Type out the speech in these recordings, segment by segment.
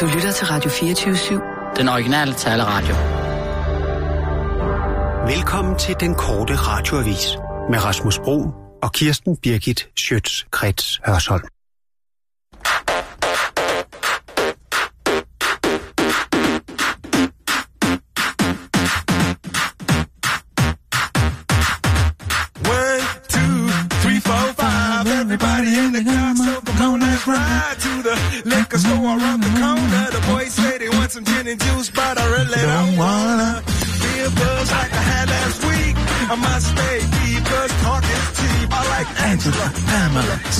Du lytter til Radio 24-7. Den originale taleradio. Velkommen til den korte radioavis med Rasmus Bro og Kirsten Birgit Schøtz-Krets Hørsholm.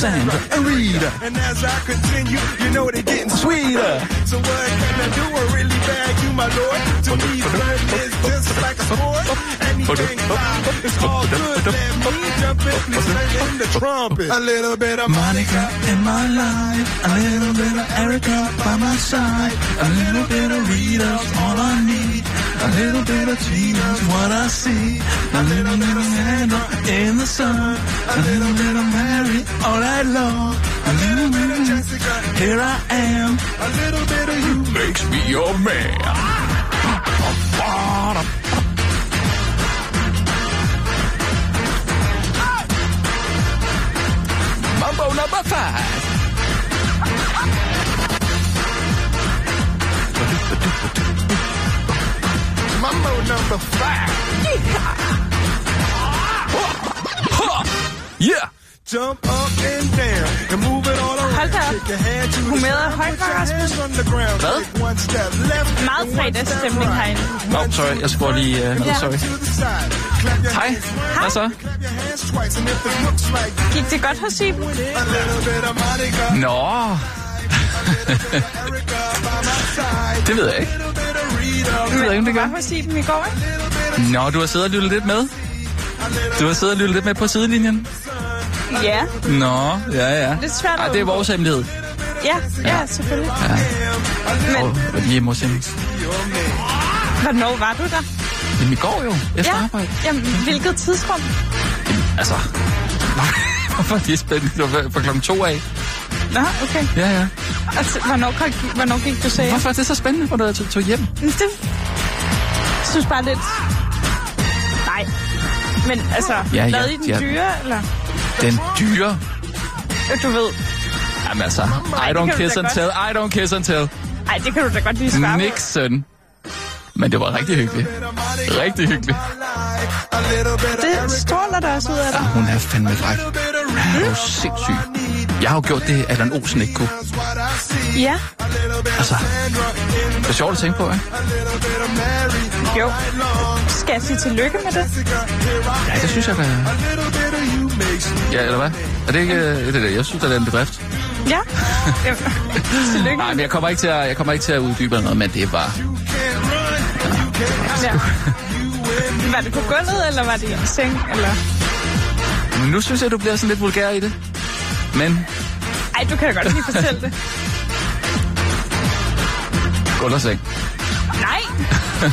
Sandra, and Rita. And as I continue, you know they're getting sweeter. So what can I do? I really bag you, my lord. To me, flirting is A little bit of Monica in my life. A little bit of Erica by my side. A little bit of Rita's all I need. A little bit of Tina's what I see. A little bit of Sandra in the sun. A little bit of Mary all night long. A little bit of Jessica, here I am. A little bit of you makes me your man. Number five. Mambo number five. Yeah. Jump up and down and move Humøret er højt, Rasmus. Hvad? Meget fredagsstemning herinde. Nå, oh, sorry, jeg skruer lige uh, ned, Ja. sorry. Hej, hvad så? Gik det godt hos Iben? Nå, det ved jeg ikke. Det ved jeg ikke, om det gør. Godt hos Iben i går, ikke? Nå, du har siddet og lyttet lidt med. Du har siddet og lyttet lidt med på sidelinjen. Ja, Nå, ja, ja. Lidt svært at Ej, det er vores hemmelighed. ja, ja, selvfølgelig. Ja. Men Og hjemme hos hende. hvornår var du der? Jamen, i går jo, efter Ja, arbejde. jamen, hvilket tidsrum? Altså, hvorfor er det spændende? Det var fra klokken to af. Nå, okay. Ja, ja. Altså, hvornår, gik, hvornår gik du hjem? Hvorfor er det så spændende, hvor du tog, hjem? Det jeg synes bare lidt... Nej. Men altså, Ja, ja, lavede I den ja. dyre, eller? Den dyre. Du ved. Jamen altså, I don't kiss and tell, I don't kiss and tell. Ej, det kan du da godt lige svare. Nixon. Men det var rigtig hyggeligt. Rigtig hyggeligt. Det stråler der også ud af Ja, dig. hun er fandme fræk. Hun er jo sindssyg. Jeg har jo gjort det, Allan Olsen ikke kunne. Ja, Altså, det er sjovt at tænke på, ikke? jo. Skal jeg sige tillykke med det? Ja, det synes jeg da. Ja, eller hvad? Er det ikke øh, det, er det? Jeg synes, det er en bedrift. Ja. Tillykke. Nej, men jeg kommer ikke til at, jeg kommer ikke til at uddybe noget, men det er bare... Ja. Var det på gulvet, eller var det i en seng? Eller? Nu synes jeg, du bliver sådan lidt vulgær i det. Men Ej, du kan da godt lige fortælle det. seng. Nej!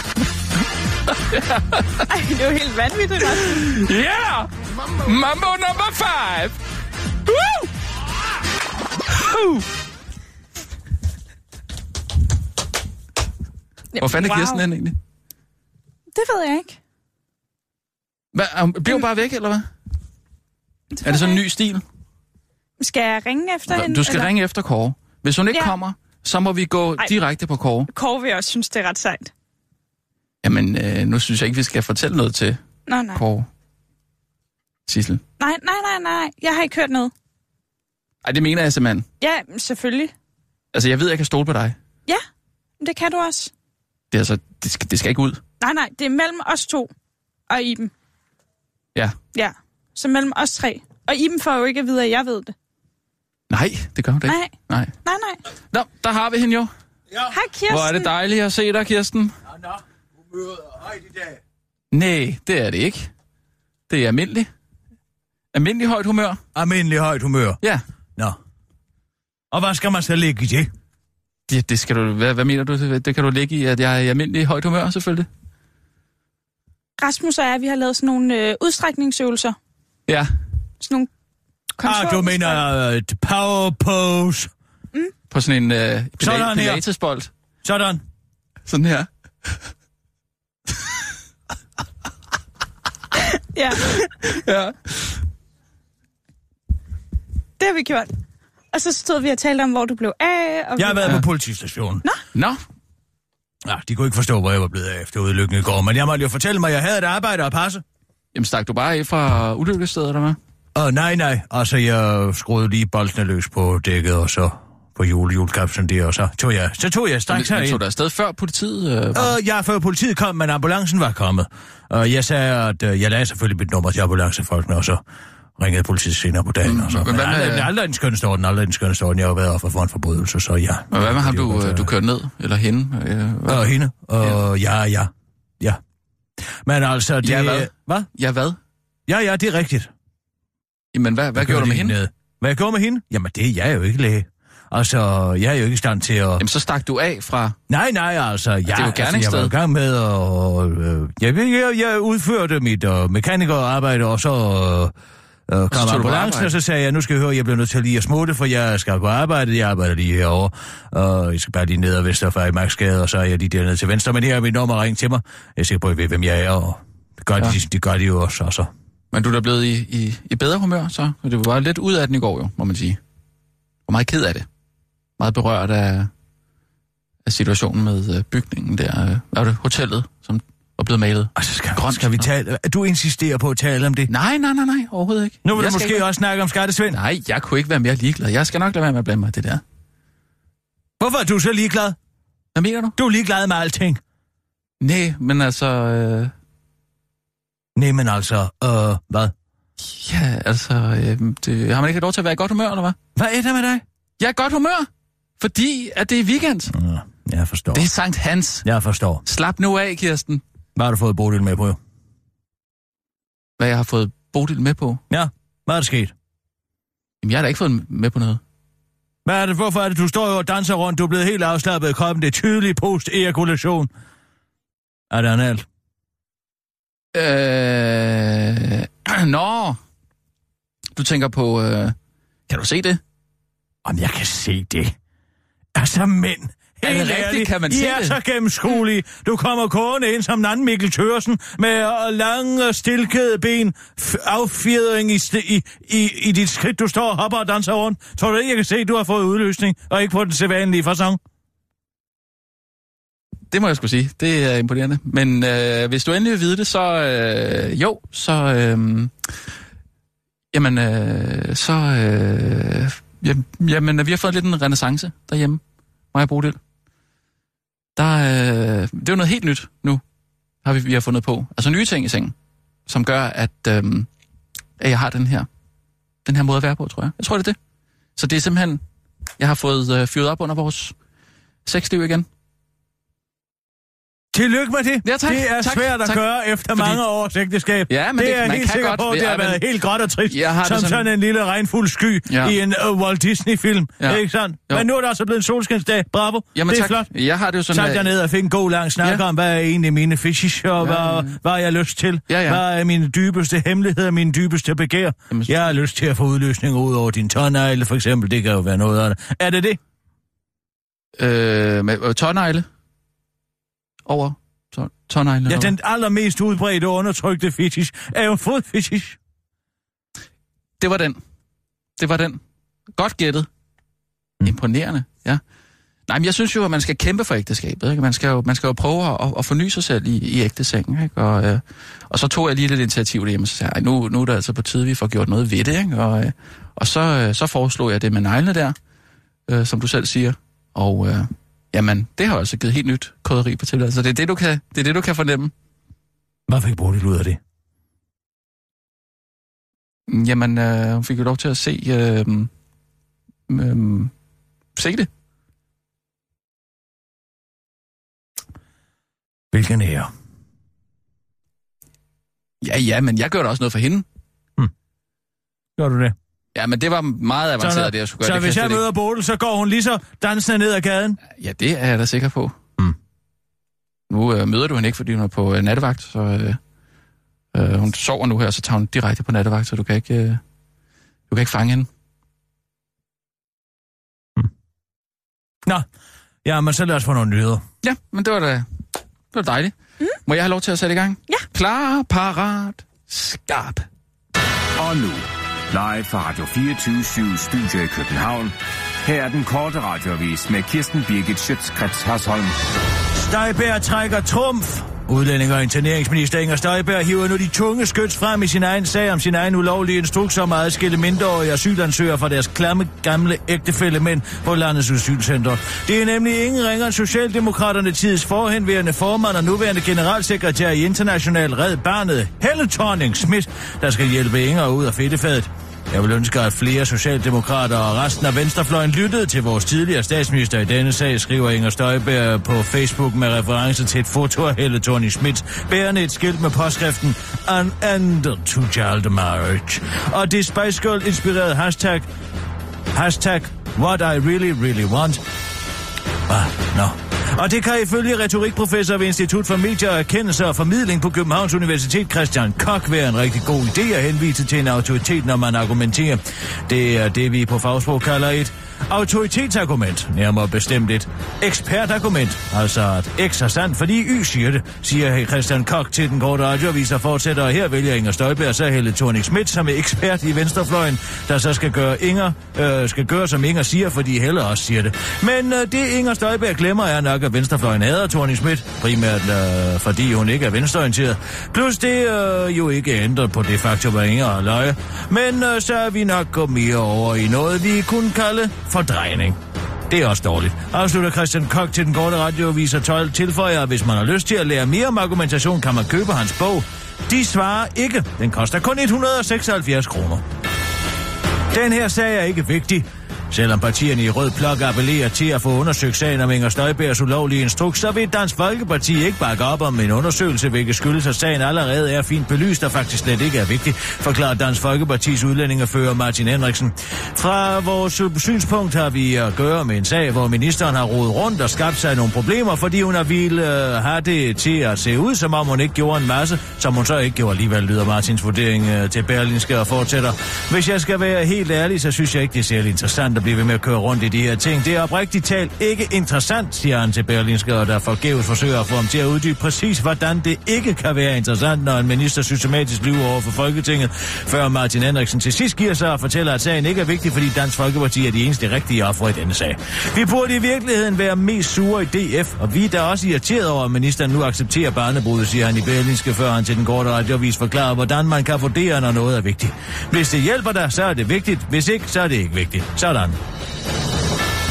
Ej, det er jo helt vanvittigt, Rasmus. Yeah! Mambo number five! Woo! Woo! Hvor fanden er Wow. Kirsten hen egentlig? Det ved jeg ikke. Hvad, hun bliver hun bare væk, eller hvad? Er det sådan en ny stil? Skal jeg ringe efter hende? Du skal eller? ringe efter Kåre. Hvis hun ikke Ja. kommer, så må vi gå Ej. direkte på Kåre. Kåre vil også synes, det er ret sejt. Jamen, øh, nu synes jeg ikke, vi skal fortælle noget til Nå, nej. Kåre. Sissel. Nej, nej, nej, nej. Jeg har ikke hørt noget. Ej, det mener jeg simpelthen. Ja, selvfølgelig. Altså, jeg ved, jeg kan stole på dig. Ja, det kan du også. Det, er altså, det, skal, det skal ikke ud. Nej, nej, det er mellem os to og Iben. Ja. Ja, så mellem os tre. Og Iben får jo ikke at vide, at jeg ved det. Nej, det gør hun da ikke. Nej. Nej. Nej, nej. Nå, der har vi hende jo. Hej, Kirsten. Hvor er det dejligt at se dig, Kirsten. Nej, det er det ikke. Det er almindelig. Almindelig højt humør. Almindelig højt humør. Ja. Nå. Og hvad skal man så lægge i det? Det, det skal du, hvad, hvad mener du? Det kan du lægge i, at jeg er i almindelig højt humør, selvfølgelig. Rasmus og jeg, vi har lavet sådan nogle øh, udstrækningsøvelser. Ja. Sådan nogle Ah, du mener uh, power pose. Mm. På sådan en øh, Sådan her. pilatesbold. Sådan. Sådan her. Ja, Ja. det har vi gjort. Og så stod vi og talte om, hvor du blev af. Og Jeg har været på politistationen. Nå, Ja, de kunne ikke forstå, hvor jeg var blevet af efter ulykken i går, men jeg måtte jo fortælle mig, at jeg havde et arbejde at passe. jamen stak du bare af fra ulykkestedet, eller hvad? Åh, nej, nej. Altså, jeg skruede lige boldene løs på dækket, og så på jule, julekapslen der, og så tog jeg, så tog jeg straks Men, men herind. tog du afsted før politiet? Øh, var? Jeg før politiet kom, men ambulancen var kommet. Og jeg sagde, at øh, jeg lagde selvfølgelig mit nummer til ambulancefolkene, og så ringede politiet senere på dagen. Og så. men Men hvad med- aldrig, aldrig den skønneste orden, aldrig orden. Jeg har jo været offer for en forbrydelse, så ja. Men hvad med ham, du, øh, du kørte ned? Eller hende? Øh? Og hende, og ja, ja, ja. Men altså, det... Ja, hvad? Hvad? Ja, hvad? Ja, ja, det er rigtigt. Jamen, hvad, hvad Jeg gjorde du med hende? ned. Hvad jeg gjorde med hende? Jamen, det jeg er jo ikke læge. Altså, jeg er jo ikke i stand til at... Jamen, så stak du af fra... Nej, nej, altså, jeg, jo altså, jeg var i gang med at... Øh, jeg, jeg, jeg udførte mit øh, mekanikerarbejde, og så øh, øh, kom på ambulancen, og så sagde jeg, nu skal jeg høre, jeg bliver nødt til lige at smutte, for jeg skal på arbejde, jeg arbejder lige herovre, og jeg skal bare lige ned og Vesterfær i Magtsgade, og så er jeg lige dernede til venstre, men her er mit nummer, ring til mig. Jeg er sikker på, at I ved, hvem jeg er, og det gør, Ja. ja. de, det gør de jo også, altså. Men du er da blevet i, i, i bedre humør, så? Og Det var lidt ud af den i går, jo, må man sige. Og meget ked af det. Meget berørt af, af situationen med øh, bygningen der. Hvad det? Hotellet, som var blevet malet. Altså, skal, Grønt. skal vi tale... Du insisterer på at tale om det? Nej, nej, nej, nej, overhovedet ikke. Nu vil Jeg du måske ikke... også snakke om skattesvind. Nej, jeg kunne ikke være mere ligeglad. Jeg skal nok lade være med at blande mig det der. Hvorfor er du så ligeglad? Hvad mener du? Du er ligeglad med alting. Nej, men altså... Øh, Nej, men altså, øh, hvad? ja, altså... Øh, det, har man ikke lov til at være i godt humør, eller hvad? Hvad er det med dig? Jeg er i godt humør, fordi at det er weekend. Ja, jeg forstår. Det er Sankt Hans. Jeg forstår. Slap nu af, Kirsten. Hvad har du fået Bodil med på? Hvad jeg har fået Bodil med på. Ja, hvad er der sket? Jamen, jeg har da ikke fået med på noget. Hvad er det, hvorfor er det, du står jo og danser rundt? Du er blevet helt afslappet i kroppen. Det er tydelig post-ejakulation. Er det analt? Øh... Nå. Du tænker på... Øh... Kan du se det? Om jeg kan se det. Altså, mænd. Er det Helt rigtigt? ærligt, Kan man I se er det? så gennemskuelige. Du kommer gående ind som en anden Mikkel Tørsen med lange, stilkede ben, affjedring i, i, i, i dit skridt. Du står og hopper og danser rundt. Tror du ikke, jeg kan se, at du har fået udløsning, og ikke på den sædvanlige fasong? Det må jeg skulle sige. Det er imponerende. Men øh, hvis du endelig vil vide det, så... Øh, jo, så... Øh, jamen, øh, så... Øh, jamen, vi har fået lidt en renaissance derhjemme. Mig og Bodil. Der, øh, det er jo noget helt nyt nu, har vi, vi har fundet på. Altså nye ting i sengen, som gør, at, øh, at jeg har den her, den her måde at være på, tror jeg. Jeg tror, det er det. Så det er simpelthen... Jeg har fået øh, fyret op under vores sexliv igen. Tillykke med det. Ja, tak. Det er Tak, svært at tak. gøre efter Fordi- mange års ægteskab. Ja, men det det- er jeg man helt kan sikker godt- på. Det har men- været helt gråt og trist. Jeg har som sådan- sådan en lille regnfuld sky Ja. i en uh, Walt Disney-film. Ja. Ikke sandt? Jo. Men nu er der altså blevet en solskinsdag. Bravo. Jamen, det er tak. flot. Jeg har det jo sådan... Sat jer ned og fik en god lang snak Ja. om, hvad er egentlig mine fetish, og Ja, hvad, hvad jeg lyst til? Ja, ja. Hvad er mine dybeste hemmeligheder, mine dybeste begær? Jamen, Jeg har lyst til at få udløsning ud over din tårnegle, for eksempel. Det kan jo være noget af det. Er det det? Øh, med øh, tårnegle. Over tårnegle. Ja, den allermest udbredte undertrykte fetish er jo fodfetish. Det var den. Det var den. Godt gættet. Mm. Imponerende, ja. Nej, men jeg synes jo, at man skal kæmpe for ægteskabet. Ikke? Man, skal jo, man skal jo prøve at, at forny sig selv i, i ægtesengen. Ikke? Og, øh, og så tog jeg lige lidt initiativ derhjemme, og så sagde jeg, "Ej, nu, nu er det altså på tide, vi får gjort noget ved det. Ikke? Og, øh, og så, øh, så foreslog jeg det med neglene der, øh, som du selv siger. Og øh, jamen, det har altså givet helt nyt koderi på tilværelsen. Så det er det, du kan, det er det, du kan fornemme. Hvad fik Bodil ud af det? Jamen, øh, hun fik jo lov til at se, øh, øh, se det. Hvilken ære? Ja, ja, men jeg gør da også noget for hende. Gør du det? Ja, men det var meget avanceret, det jeg skulle gøre. så det hvis jeg slet møder Bodil, så går hun lige så dansende ned ad gaden? Ja, det er jeg da sikker på. Mm. Nu øh, møder du hende ikke, fordi hun er på øh, nattevagt, så øh, øh, hun sover nu her, så tager hun direkte på nattevagt, så du kan ikke, øh, du kan ikke fange hende. Nå, ja, men så lad os få nogle nyheder. Ja, men det var da det var dejligt. Mm. Må jeg have lov til at sætte i gang? Ja. Klar, parat, skarp. Og nu, live fra Radio 24 Studio i København. Her er den korte radiovis med Kirsten Birgit Schøtzgrads Hasholm. Steiber trækker trumf. Udlænding og interneringsminister Inger Støjberg hiver nu de tunge skyts frem i sin egen sag om sin egen ulovlige instruks om at adskille mindreårige asylansøgere fra deres klamme gamle ægtefællemænd på landets asylcenter. Det er nemlig ingen ringer end Socialdemokraterne tids forhenværende formand og nuværende generalsekretær i International Red Barnet, Helle Thorning Schmidt, der skal hjælpe Inger ud af fedtefadet. Jeg vil ønske, at flere socialdemokrater og resten af venstrefløjen lyttede til vores tidligere statsminister i denne sag, skriver Inger Støjberg på Facebook med reference til et foto af Helle Thorning Schmidt, bærende et skilt med påskriften An end to child marriage. Og det Spice Girl inspirerede hashtag, hashtag What I Really Really Want. Ah, no. Og det kan ifølge retorikprofessor ved Institut for Medier, Erkendelse og Formidling på Københavns Universitet, Christian Kok, være en rigtig god idé at henvise til en autoritet, når man argumenterer. Det er det, vi på fagsprog kalder et autoritetsargument, nærmere bestemt et ekspertargument, altså at X er sandt, fordi Y siger det, siger Christian Koch til den korte radioavis og fortsætter, og her vælger Inger Støjberg så Helle thorning Schmidt som er ekspert i Venstrefløjen, der så skal gøre, Inger, øh, skal gøre som Inger siger, fordi Helle også siger det. Men øh, det Inger Støjberg glemmer er nok, at Venstrefløjen hader thorning Schmidt, primært øh, fordi hun ikke er venstreorienteret. Plus det øh, jo ikke ændrer på det faktum, at Inger er løje. Men øh, så er vi nok gået mere over i noget, vi kunne kalde fordrejning. Det er også dårligt. Afslutter Christian Kok til den korte radioavis og 12 tilføjer, at hvis man har lyst til at lære mere om argumentation, kan man købe hans bog. De svarer ikke. Den koster kun 176 kroner. Den her sag er ikke vigtig. Selvom partierne i Rød Blok appellerer til at få undersøgt sagen om Inger Støjbergs ulovlige instruks, så vil Dansk Folkeparti ikke bakke op om en undersøgelse, hvilket skyldes, at sagen allerede er fint belyst og faktisk slet ikke er vigtig, forklarer Dansk Folkepartis udlændingefører Martin Henriksen. Fra vores synspunkt har vi at gøre med en sag, hvor ministeren har rodet rundt og skabt sig nogle problemer, fordi hun har ville uh, have det til at se ud, som om hun ikke gjorde en masse, som hun så ikke gjorde alligevel, lyder Martins vurdering øh, til Berlinske og fortsætter. Hvis jeg skal være helt ærlig, så synes jeg ikke, det er særlig interessant at blive ved med at køre rundt i de her ting. Det er oprigtigt talt ikke interessant, siger han til Berlinske, og der forgæves forsøger at få ham til at uddybe præcis, hvordan det ikke kan være interessant, når en minister systematisk lyver over for Folketinget, før Martin Henriksen til sidst giver sig og fortæller, at sagen ikke er vigtig, fordi Dansk Folkeparti er de eneste rigtige ofre i denne sag. Vi burde i virkeligheden være mest sure i DF, og vi er da også irriteret over, at ministeren nu accepterer barnebruddet, siger han i Berlinske, før han til den korte radiovis forklarer, hvordan man kan vurdere, når noget er vigtigt. Hvis det hjælper dig, så er det vigtigt. Hvis ikke, så er det ikke vigtigt. Sådan. Obrigado.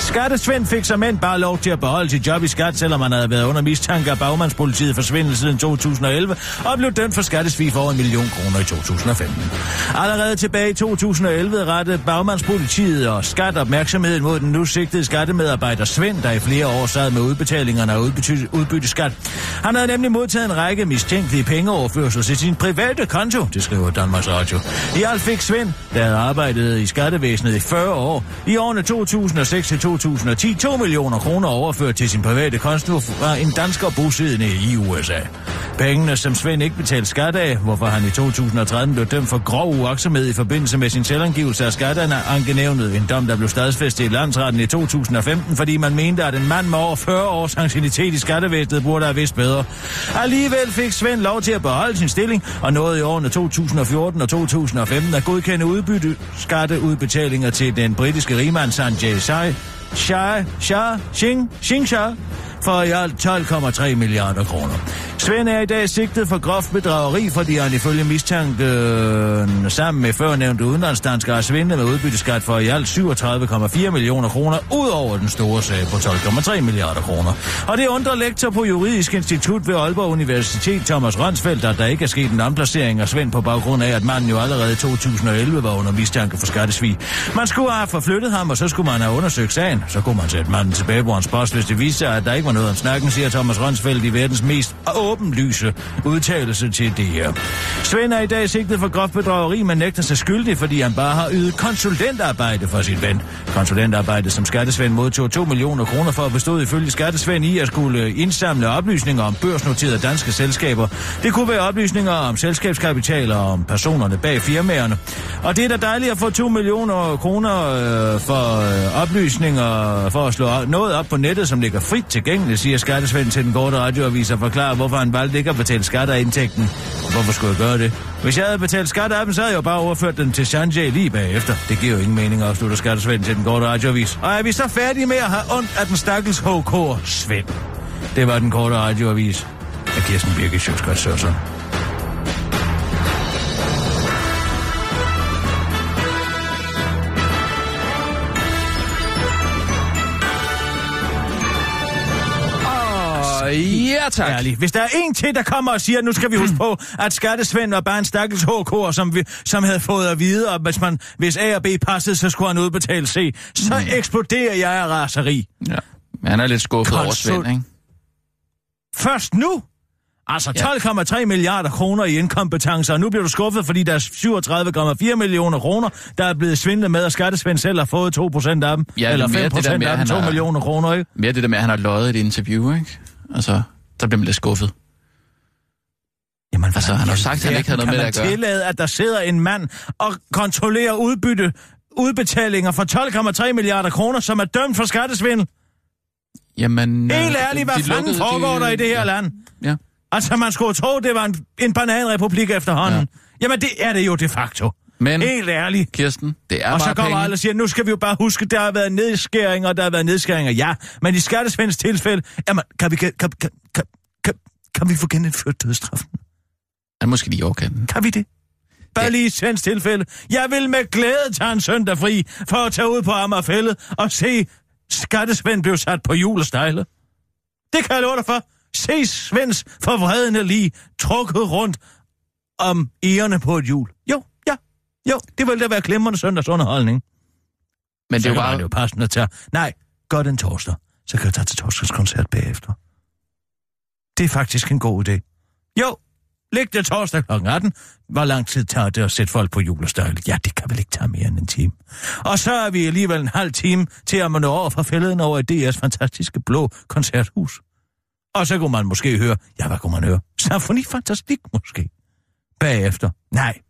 Skattesvend fik som mænd bare lov til at beholde sit job i skat, selvom han havde været under mistanke af bagmandspolitiet for siden 2011, og blev dømt for skattesvig for over en million kroner i 2015. Allerede tilbage i 2011 rettede bagmandspolitiet og skat opmærksomheden mod den nu sigtede skattemedarbejder Svend, der i flere år sad med udbetalingerne af udbytte, udbytteskat. Han havde nemlig modtaget en række mistænkelige pengeoverførsler til sin private konto, det skriver Danmarks Radio. I alt fik Svend, der havde arbejdet i skattevæsenet i 40 år, i årene 2006 til 2010 2 millioner kroner overført til sin private konto fra en dansker bosiddende i USA. Pengene, som Svend ikke betalte skat af, hvorfor han i 2013 blev dømt for grov uaksomhed i forbindelse med sin selvangivelse af skatterne, en dom, der blev stadsfæstet i landsretten i 2015, fordi man mente, at en mand med over 40 års ancienitet i skattevæsenet burde have vidst bedre. Alligevel fik Svend lov til at beholde sin stilling, og nåede i årene 2014 og 2015 at godkende udbytte skatteudbetalinger til den britiske rigmand Sanjay Sai, 小小星星球。For i alt 12,3 milliarder kroner. Svend er i dag sigtet for groft bedrageri, fordi han ifølge mistanken sammen med førnævnte udenlandsdanskere har svindlet med udbytteskat for i alt 37,4 millioner kroner, ud over den store sag på 12,3 milliarder kroner. Og det undrer lektor på Juridisk Institut ved Aalborg Universitet, Thomas Rønsfeldt, at der ikke er sket en omplacering af Svend på baggrund af, at manden jo allerede i 2011 var under mistanke for skattesvig. Man skulle have forflyttet ham, og så skulle man have undersøgt sagen. Så kunne man sætte manden tilbage på hans post, hvis det viste sig, at der ikke mig noget om snakken, siger Thomas Rønsfeldt i verdens mest åbenlyse udtalelse til det her. Svend er i dag sigtet for groft bedrageri, men nægter sig skyldig, fordi han bare har ydet konsulentarbejde for sin ven. Konsulentarbejde, som Skattesvend modtog 2 millioner kroner for, bestod ifølge Skattesvend i at skulle indsamle oplysninger om børsnoterede danske selskaber. Det kunne være oplysninger om selskabskapital og om personerne bag firmaerne. Og det er da dejligt at få 2 millioner kroner øh, for øh, oplysninger for at slå noget op på nettet, som ligger frit tilgængeligt, siger Skattesvend til den korte radioavis og forklarer, hvorfor han valgte ikke at betale skat af indtægten. Hvorfor skulle jeg gøre det? Hvis jeg havde betalt skat af dem, så havde jeg jo bare overført den til Sanjay lige bagefter. Det giver jo ingen mening at slutte Skattesvend til den korte radioavis. Og er vi så færdige med at have ondt af den stakkels HK Svend? Det var den korte radioavis af Kirsten Birke Sjøskrets Sørensen. Ja, tak. Ærligt. Hvis der er en til, der kommer og siger, at nu skal vi huske på, at skattesvend var bare en stakkels HK, som, vi, som havde fået at vide, at hvis, man, hvis A og B passede, så skulle han udbetale C. Så eksploderer jeg af raseri. Ja. Men han er lidt skuffet over Konsul- Svend, ikke? Først nu? Altså 12,3 milliarder kroner i inkompetencer, og nu bliver du skuffet, fordi der er 37,4 millioner kroner, der er blevet svindlet med, og skattesvend selv har fået 2 procent af dem. Ja, eller men mere 5 det der procent med, af dem, han 2 har- millioner kroner, ikke? Mere det der med, at han har løjet i et interview, ikke? Altså, der bliver man lidt skuffet. Jamen, Altså, han har sagt, at han ikke havde noget med det at gøre. tillade, at der sidder en mand og kontrollerer udbytte, udbetalinger for 12,3 milliarder kroner, som er dømt for skattesvindel? Jamen, Helt øh, ærligt, hvad de fanden lukkede- foregår de- der i det her ja. land? Ja. Altså, man skulle tro, det var en, en bananrepublik efterhånden. Ja. Jamen, det er det jo de facto. Men, Helt ærligt. Kirsten, det er Og så kommer penge. alle og siger, nu skal vi jo bare huske, der har været nedskæringer, der har været nedskæringer, ja. Men i skattesvends tilfælde, jamen, kan vi, kan, kan, kan, kan, kan, vi få genindført dødstraffen? Ja, måske lige overkanten. Kan vi det? Bare Ja. lige i svensk tilfælde. Jeg vil med glæde tage en søndag fri for at tage ud på Amagerfællet og se skattesvend blive sat på jul og stejle. Det kan jeg love dig for. Se Svends forvredende lige trukket rundt om ærerne på et hjul. Jo, jo, det ville da være glimrende søndagsunderholdning. Men det er jo bare... jo passende tage. Nej, gør den torsdag. Så kan jeg tage til torsdagskoncert bagefter. Det er faktisk en god idé. Jo, læg det torsdag kl. 18. Hvor lang tid tager det at sætte folk på julestøjle? Ja, det kan vel ikke tage mere end en time. Og så er vi alligevel en halv time til at man når over fra fælleden over i DR's fantastiske blå koncerthus. Og så kunne man måske høre, ja, hvad kunne man høre? Symfoni Fantastik måske. Bagefter, nej,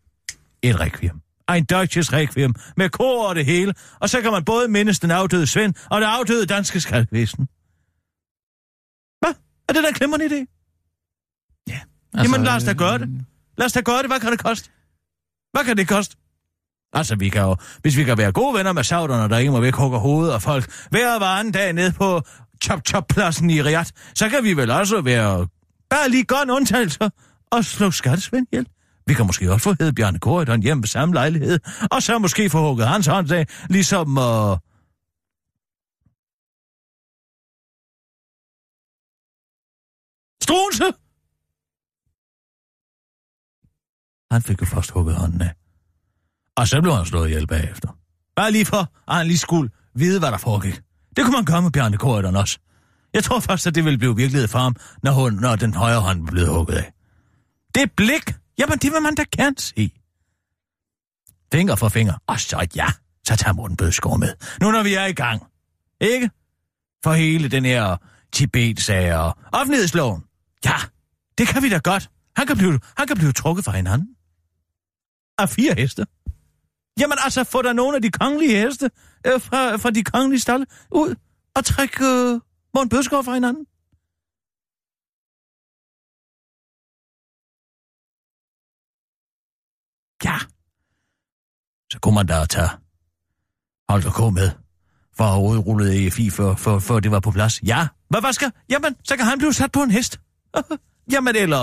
et requiem. Ein deutsches requiem med kor og det hele. Og så kan man både mindes den afdøde Svend og det afdøde danske skattevæsen. Hvad? Er det da en glimrende idé? Altså, Jamen, lad os da gøre det. Lad os da gøre det. Hvad kan det koste? Hvad kan det koste? Altså, vi kan jo, hvis vi kan være gode venner med sauderne, der ikke må væk hugger hovedet af folk, hver og anden dag ned på Chop Chop pladsen i Riyadh, så kan vi vel også være bare lige godt undtagelser og slå skattesvind ihjel. Vi kan måske også få hed Bjarne Korydon hjem ved samme lejlighed, og så måske få hugget hans hånd af, ligesom... Øh... Strunse! Han fik jo først hugget hånden af. Og så blev han slået ihjel bagefter. Bare lige for, at han lige skulle vide, hvad der foregik. Det kunne man gøre med Bjarne Korydon også. Jeg tror først, at det ville blive virkelighed for ham, når, hun, når den højre hånd blev hugget af. Det blik. Jamen, det vil man da gerne se. Finger for finger. Og så ja, så tager Morten Bødskov med. Nu når vi er i gang. Ikke? For hele den her Tibet-sag og offentlighedsloven. Ja, det kan vi da godt. Han kan blive, han kan blive trukket fra hinanden. Af fire heste. Jamen altså, få der nogle af de kongelige heste øh, fra, fra de kongelige stalle ud og træk øh, Morten Bødskov fra hinanden. Ja. Så kunne man da tage Holger K. med for at udrulle EFI, før, før, før det var på plads. Ja, hvad, hvad skal? Jamen, så kan han blive sat på en hest. Jamen, eller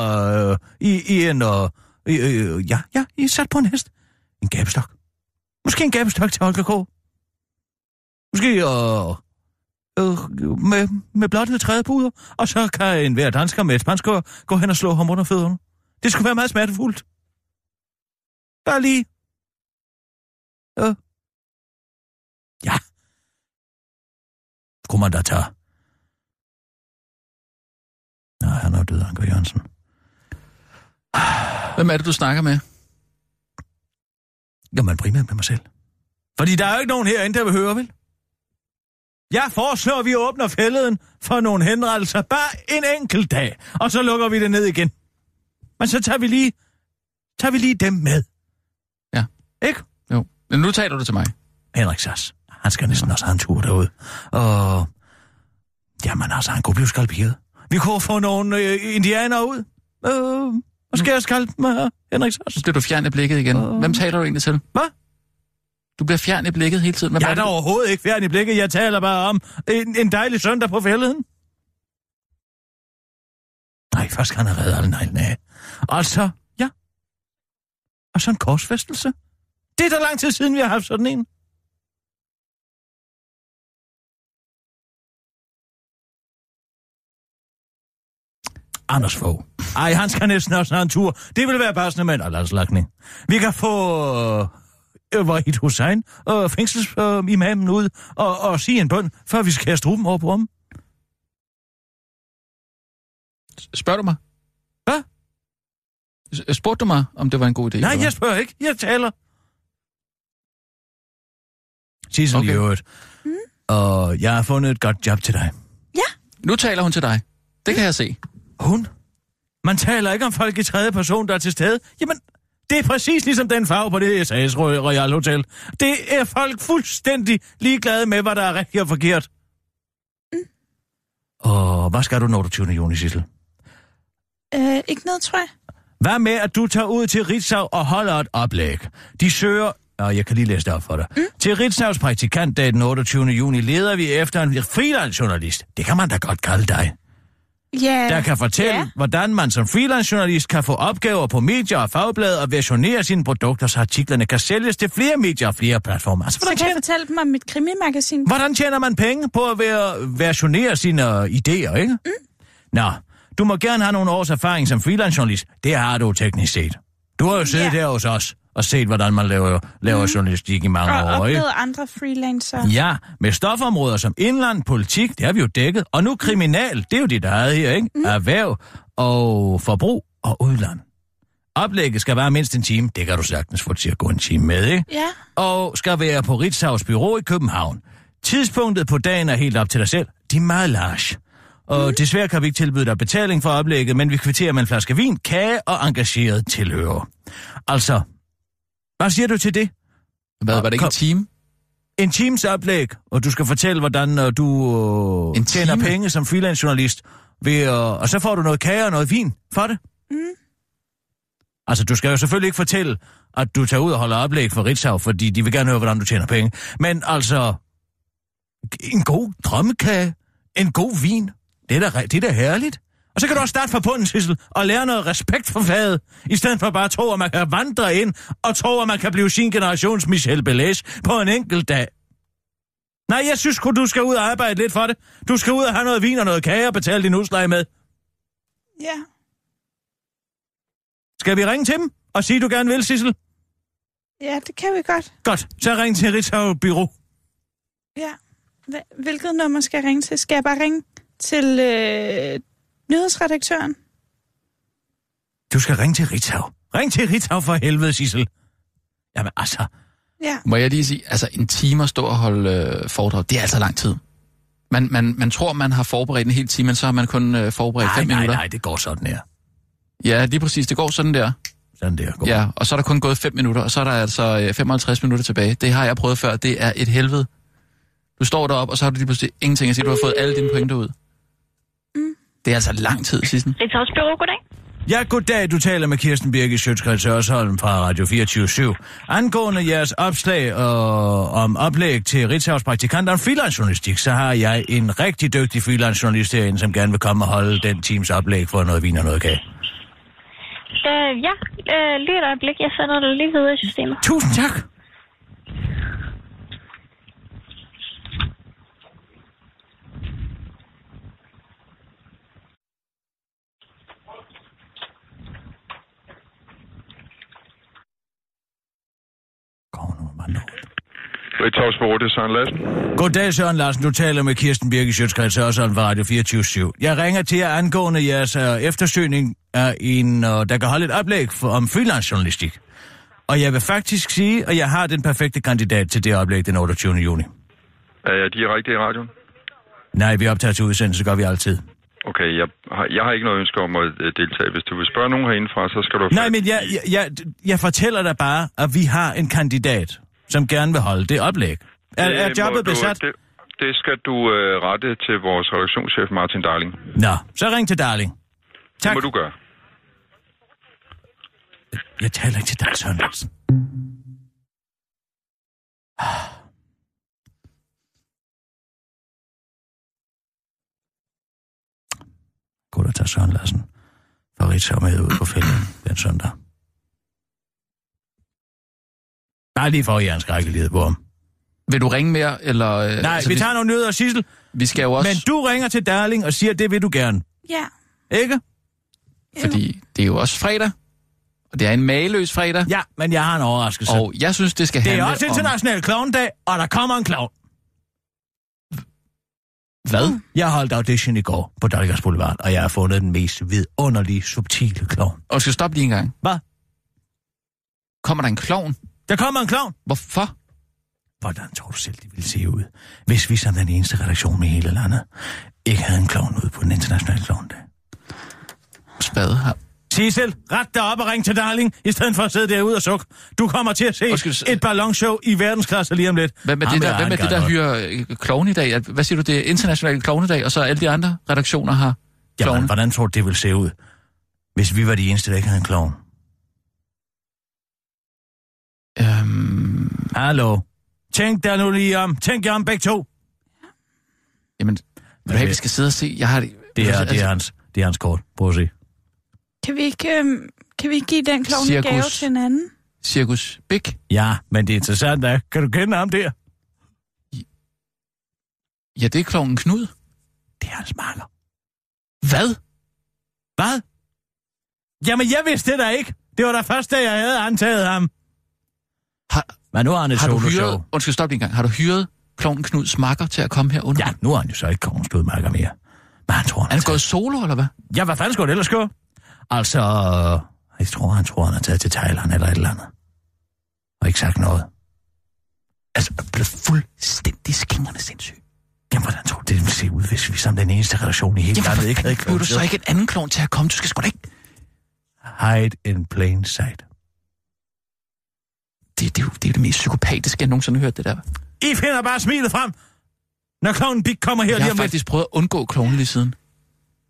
øh, i, i en... Øh, øh, ja, ja, I er sat på en hest. En gabestok. Måske en gabestok til Holger K. Måske øh, øh, med, med blottede trædepuder. Og så kan en hver dansker med et spansk gå hen og slå ham under fødderne. Det skulle være meget smertefuldt. Bare lige. Øh. Ja. Skulle man da tage Anker Jørgensen. Hvem er det, du snakker med? Jamen primært med mig selv. Fordi der er jo ikke nogen herinde, der vil høre, vel? Jeg foreslår, at vi åbner fælleden for nogle henrettelser bare en enkelt dag, og så lukker vi det ned igen. Men så tager vi lige, tager vi lige dem med. Ja. Ikke? Jo. Men nu taler du til mig. Henrik Sass. Han skal næsten også have en tur derude. Og... Jamen altså, han kunne blive skalperet. Vi kunne få nogle øh, indianer ud. Øh, og skære skalp med Henrik Sass. Bliver du fjern i blikket igen. Hvem taler du egentlig til? Hvad? Du bliver fjern i blikket hele tiden. Hvem Jeg er er da det? overhovedet ikke i blikket. Jeg taler bare om en, en dejlig søndag på fælleden. Nej, først skal han have reddet alle neglene af. Og så, ja. Og så en korsfæstelse. Det er da lang tid siden, vi har haft sådan en. Anders Fogh. Ej, han skal næsten også have en tur. Det vil være passende med en alderslagning. Vi kan få øh, Wahid Hussein og fængselsimamen ud og, og sige en bøn, før vi skal have struben over på ham. Spørger du mig? Hvad? Spurgte du mig, om det var en god idé? Nej, jeg spørger ikke. Jeg taler. Sissel okay. I øvrigt. Og jeg har fundet et godt job til dig. Nu taler hun til dig. Det kan jeg se. Hun? Man taler ikke om folk i tredje person, der er til stede. Jamen, det er præcis ligesom den farve på det SAS Royal Hotel. Det er folk fuldstændig ligeglade med, hvad der er rigtigt og forkert. Mm. Og hvad skal du den 28. juni, Sissel? Øh, ikke noget, tror jeg. Hvad med, at du tager ud til Ritzau og holder et oplæg? De søger, og jeg kan lige læse det op for dig. Mm. Til Ritzaus praktikantdag den 28. juni leder vi efter en freelance-journalist. Det kan man da godt kalde dig. Ja. Der kan fortælle, ja. hvordan man som freelance-journalist kan få opgaver på medier og fagblade og versionere sine produkter, så artiklerne kan sælges til flere medier og flere platforme. Altså, Så kan jeg tjener, fortælle dem om mit krimimagasin. hvordan tjener man penge på at være, versionere sine idéer, ikke? Mm. Nå, du må gerne have nogle års erfaring som freelance-journalist. Det har du teknisk set. Du har jo siddet Ja. der hos os og set, hvordan man laver, laver mm. journalistik i mange Og år, ikke? oplevet andre freelancer. Ja, med stofområder som indland, politik, det har vi jo dækket. Og nu kriminal, det er jo dit eget her, ikke? Mm. Erhverv og forbrug og udland. Oplægget skal være mindst en time. Det kan du sagtens få til at gå en time med, ikke? Ja. Og skal være på Ritzhaus Bureau i København. Tidspunktet på dagen er helt op til dig selv. De er meget large. Og mm. desværre kan vi ikke tilbyde dig betaling for oplægget, men vi kvitterer med en flaske vin, kage og engageret tilhører. Altså, hvad siger du til det? Hvad, var det ikke en time? En teams oplæg, og du skal fortælle, hvordan uh, du uh, En tjener time? penge som freelance-journalist. Ved, uh, og så får du noget kage og noget vin for det. Mm. Altså, du skal jo selvfølgelig ikke fortælle, at du tager ud og holder oplæg for Ritzau, fordi de vil gerne høre, hvordan du tjener penge. Men altså, en god drømmekage, en god vin, det er da, det er da herligt. Og så kan du også starte fra bunden, Sissel, og lære noget respekt for faget, i stedet for bare at tro, at man kan vandre ind, og tro, at man kan blive sin generations Michel Belæs på en enkelt dag. Nej, jeg synes kun, du skal ud og arbejde lidt for det. Du skal ud og have noget vin og noget kage og betale din husleje med. Ja. Skal vi ringe til dem og sige, du gerne vil, Sissel? Ja, det kan vi godt. Godt, så ring til Ritzau Bureau. Ja. Hvilket nummer skal jeg ringe til? Skal jeg bare ringe til øh, nyhedsredaktøren? Du skal ringe til Ritzau. Ring til Ritzau for helvede, Sissel. Jamen altså, Ja. Må jeg lige sige, altså en time at stå og holde øh, foredrag, det er altså lang tid. Man, man, man tror, man har forberedt en hel time, men så har man kun øh, forberedt nej, fem nej, minutter. nej, det går sådan her. Ja, lige præcis. Det går sådan der. Sådan der går. Ja, og så er der kun gået 5 minutter, og så er der altså øh, 55 minutter tilbage. Det har jeg prøvet før. Det er et helvede. Du står deroppe, og så har du lige pludselig ingenting at sige. Du har fået alle dine pointer ud. Det er altså lang tid, Sissen. Ritzaus Bureau, goddag. Ja, goddag. Du taler med Kirsten Birgit Sjøtskreds Ørsholm fra Radio 24 Angående jeres opslag og om oplæg til Ritzhaus praktikanter om freelance-journalistik, så har jeg en rigtig dygtig freelance-journalist herinde, som gerne vil komme og holde den teams oplæg for noget vin og noget kage. Øh, ja, øh, lige et øjeblik. Jeg sender det lige videre i systemet. Tusind tak. Bureau, det Søren Lassen. Goddag, Søren Larsen. Du taler med Kirsten Birke Sjøtskreds Hørsholm fra Radio 24 Jeg ringer til jer angående jeres uh, eftersøgning af en, uh, der kan holde et oplæg for, om freelance-journalistik. Og jeg vil faktisk sige, at jeg har den perfekte kandidat til det oplæg den 28. juni. Er jeg direkte i radioen? Nej, vi optager til udsendelse, gør vi altid. Okay, jeg har, jeg har ikke noget ønske om at øh, deltage. Hvis du vil spørge nogen herindefra, så skal du... Nej, men jeg, jeg, jeg, jeg fortæller dig bare, at vi har en kandidat, som gerne vil holde det oplæg. Er, Det er jobbet du, besat? Det, det skal du øh, rette til vores redaktionschef Martin Darling. Nå, så ring til Darling. Det Tak. må du gøre. Jeg taler ikke til dig, Søren Larsen. Godt at tage Søren Larsen fra Ritzau med ud på fælden den søndag. Bare lige for at en skrækkelighed på ham. Vil du ringe mere, eller... Øh, Nej, altså, vi tager nogle nyheder, Sissel. Vi skal jo også... Men du ringer til Darling og siger, at det vil du gerne. Ja. Ikke? Fordi det er jo også fredag, og det er en mageløs fredag, Ja, men jeg har en overraskelse. og jeg synes, det skal det er handle også om... international clowndag, og der kommer en clown. Hvad? Jeg holdt audition i går på Dalgas Boulevard, og jeg har fundet den mest vidunderlige, subtile klovn. Og skal stoppe lige en gang. Hvad? Kommer der en klovn? Der kommer en klovn. Hvorfor? Hvordan tror du selv, det ville se ud, hvis vi som den eneste redaktion i hele landet ikke havde en klovn ude på den internationale klovndag? Spade her. Sissel, ret dig op og ring til Darling, i stedet for at sidde derude og suk. Du kommer til at se Undskyld, et ballonshow i verdensklasse lige om lidt. Hvem er Ham det der, hvem er det, der hyrer øh, klovn i dag? Hvad siger du, det er international klovnedag, og så alle de andre redaktioner har Jamen, klovne? hvordan tror du, det ville se ud, hvis vi var de eneste, der ikke havde en klovn? Hallo? Tænk dig nu lige om. Tænk jer om begge to. jamen, vil du have, vi skal sidde og se? Jeg har det... Det er, altså, det er, hans, det er hans kort. Prøv at se. Kan vi ikke, øhm, kan vi ikke give den klovne Cirkus. gave til en anden? Cirkus Big. Ja, men det interessante er, kan du kende ham der? Ja, det er klovnen Knud. Det er hans makker. Hvad? Hvad? Jamen, jeg vidste det da ikke. Det var da først, da jeg havde antaget ham. Har, Men nu har han et har du hyret... Undskyld, stop en gang. Har du hyret klovnen Knuds makker til at komme her under? Ja, nu har han jo så ikke kongens blodmærker mere. Men han tror, han, Er han taget- gået solo, eller hvad? Ja, hvad fanden skulle det ellers gå? Altså, jeg tror, han tror, han er taget til Thailand eller et eller andet. Og ikke sagt noget. Altså, er blevet fuldstændig skingerne sindssyg. Jamen, hvordan tror du, det ville se ud, hvis vi som den eneste relation i hele Jamen, landet ikke havde hvorfor du så ikke en anden klovn til at komme? Du skal sgu da ikke... Hide in plain sight. Det, det, er jo, det er jo det mest psykopatiske, jeg nogensinde har hørt, det der. I finder bare smilet frem, når klovnen Big kommer her Jeg lige har om lidt. faktisk prøvet at undgå klovnen lige siden.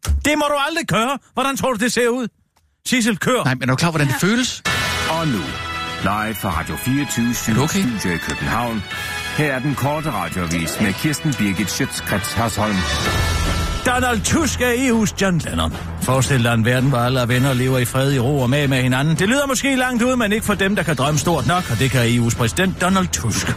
Det må du aldrig gøre. Hvordan tror du, det ser ud? Sissel, kør. Nej, men er du klar, hvordan det føles? Og nu, live fra Radio 24 Er du okay? Studio i København. Her er den korte radiovis med Kirsten Birgit Schøtzgrads Hasholm. Donald Tusk er EU's John Lennon. Forestil dig en verden, hvor alle er venner og lever i fred i ro og med med hinanden. Det lyder måske langt ud, men ikke for dem, der kan drømme stort nok, og det kan EU's præsident Donald Tusk.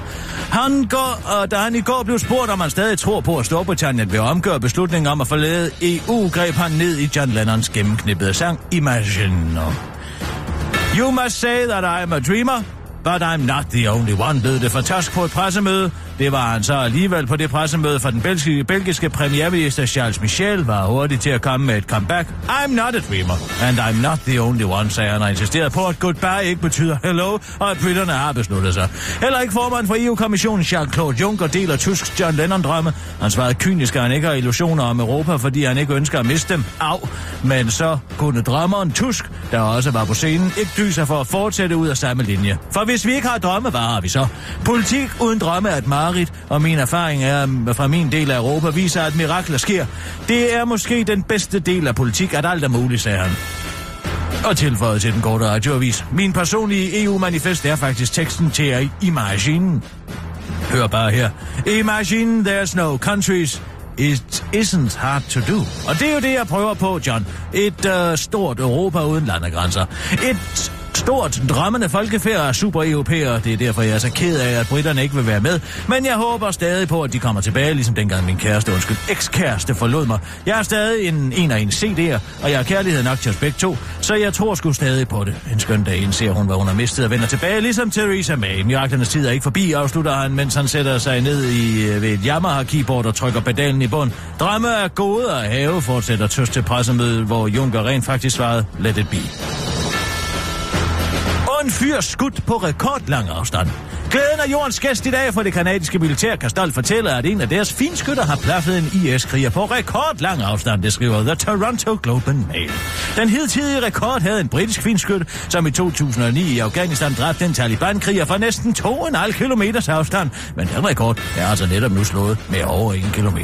Han går, og da han i går blev spurgt, om han stadig tror på, at Storbritannien vil omgøre beslutningen om at forlade EU, greb han ned i John Lennons gennemknippede sang Imagine. You must say that I'm a dreamer, but I'm not the only one, lød det fra Tusk på et pressemøde. Det var han så alligevel på det pressemøde for den belgiske, belgiske premierminister Charles Michel, var hurtig til at komme med et comeback. I'm not a dreamer, and I'm not the only one, sagde han og insisterede på, at goodbye ikke betyder hello, og at britterne har besluttet sig. Heller ikke formand for EU-kommissionen Jean-Claude Juncker deler tysk John Lennon-drømme. Han svarede kynisk, at han ikke har illusioner om Europa, fordi han ikke ønsker at miste dem. Au! Men så kunne drømmeren Tusk, der også var på scenen, ikke dyse for at fortsætte ud af samme linje. For hvis vi ikke har drømme, hvad har vi så? Politik uden drømme er et mareridt, og min erfaring er, fra min del af Europa viser, at mirakler sker. Det er måske den bedste del af politik, at alt er muligt, sagde han. Og tilføjet til den korte radioavis. Min personlige EU-manifest er faktisk teksten til Imagine. Hør bare her. Imagine there's no countries. It isn't hard to do. Og det er jo det, jeg prøver på, John. Et uh, stort Europa uden landegrænser. Et stort drømmende folkefærd af super europæere. Det er derfor, jeg er så ked af, at britterne ikke vil være med. Men jeg håber stadig på, at de kommer tilbage, ligesom dengang min kæreste, undskyld, ekskæreste forlod mig. Jeg er stadig en, en af en CD'er, og jeg har kærlighed nok til os begge to, så jeg tror sgu stadig på det. En skøn dag indser hun, hvad hun har mistet og vender tilbage, ligesom Theresa May. Miraklernes tid er ikke forbi, afslutter han, mens han sætter sig ned i, øh, ved et Yamaha-keyboard og trykker pedalen i bund. Drømme er gode at have, fortsætter tøst til pressemødet, hvor Juncker rent faktisk svarede, let it be. En fyr skudt på rekordlang afstand. Glæden af jordens gæst i dag for det kanadiske militær kan stolt fortælle, at en af deres finskytter har plaffet en IS-kriger på rekordlang afstand, det skriver The Toronto Globe and Mail. Den hidtidige rekord havde en britisk finskytte, som i 2009 i Afghanistan dræbte en Taliban-kriger fra næsten 2,5 km afstand. Men den rekord er altså netop nu slået med over 1 km.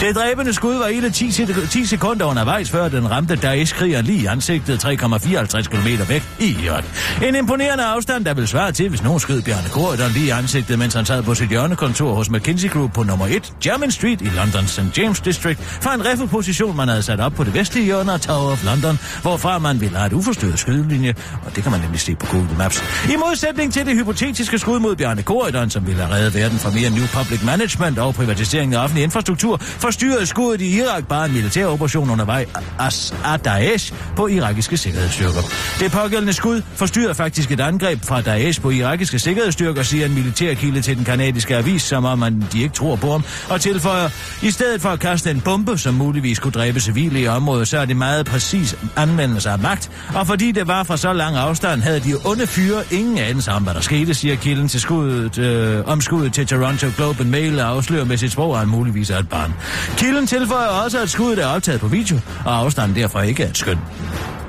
Det dræbende skud var hele 10, sek- 10 sekunder undervejs, før den ramte Daesh-kriger lige i ansigtet 3,54 km væk i Irak. En imponerende afstand, der vil svare til, hvis nogen skød Bjarne Korydon lige i ansigtet, mens han sad på sit hjørnekontor hos McKinsey Group på nummer 1, Jermyn Street i Londons St. James District, fra en riffelposition, man havde sat op på det vestlige hjørne af Tower of London, hvorfra man ville have et uforstyrret skydelinje, og det kan man nemlig se på Google Maps. I modsætning til det hypotetiske skud mod Bjarne Korydon, som ville have reddet verden fra mere New Public Management og privatisering af offentlig infrastruktur, forstyrrede skuddet i Irak bare en militær operation undervej af af Daesh på irakiske sikkerhedsstyrker. Det pågældende skud forstyrrede faktisk et angreb fra Daesh på irakiske sikkerhedsstyrker, siger en militærkilde til den kanadiske avis, som om man de ikke tror på ham, og tilføjer, i stedet for at kaste en bombe, som muligvis kunne dræbe civile i området, så er det meget præcis anvendelse af magt, og fordi det var fra så lang afstand, havde de onde fyre ingen anelse om, hvad der skete, siger kilden til skuddet, øh, om skuddet til Toronto Globe and Mail og afslører med sit sprog, at han muligvis er et barn. Kilden tilføjer også, at skuddet er optaget på video, og afstanden derfor ikke er et skøn.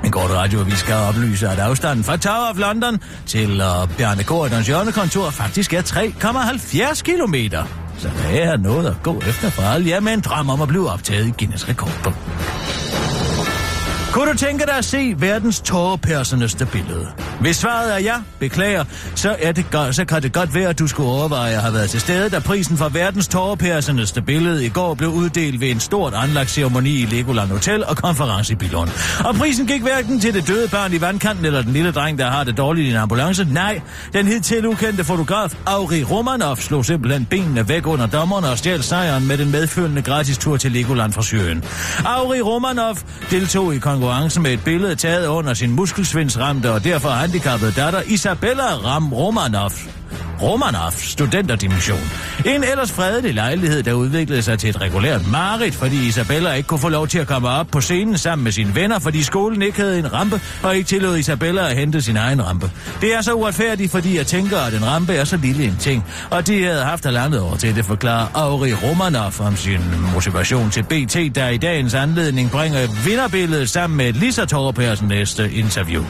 En kort radioavis skal oplyse, at afstanden fra Tower of London til uh, Bjarne Gordons hjørnekontor faktisk er 3,70 kilometer. Så der er noget at gå efter for alle jer med en drøm om at blive optaget i Guinness rekordbog. Kunne du tænke dig at se verdens tårepærseneste billede? Hvis svaret er ja, beklager, så, er det godt, så kan det godt være, at du skulle overveje at have været til stede, da prisen for verdens tårepærseneste billede i går blev uddelt ved en stort anlagt ceremoni i Legoland Hotel og konference i Bilon. Og prisen gik hverken til det døde barn i vandkanten eller den lille dreng, der har det dårligt i en ambulance. Nej, den hidtil ukendte fotograf Auri Romanov slog simpelthen benene væk under dommerne og stjal sejren med den medfølgende gratis tur til Legoland fra Syrien. Auri Romanov deltog i konkurrencen med et billede taget under sin muskelsvindsramte og derfor handicappede datter Isabella Ram Romanov. Romanov studenterdimension. En ellers fredelig lejlighed, der udviklede sig til et regulært mareridt, fordi Isabella ikke kunne få lov til at komme op på scenen sammen med sine venner, fordi skolen ikke havde en rampe, og ikke tillod Isabella at hente sin egen rampe. Det er så uretfærdigt, fordi jeg tænker, at en rampe er så lille en ting, og de havde haft halvandet år til det, forklarer Auri Romanov om sin motivation til BT, der i dagens anledning bringer vinderbilledet sammen med Lisa Torpærsen næste interview.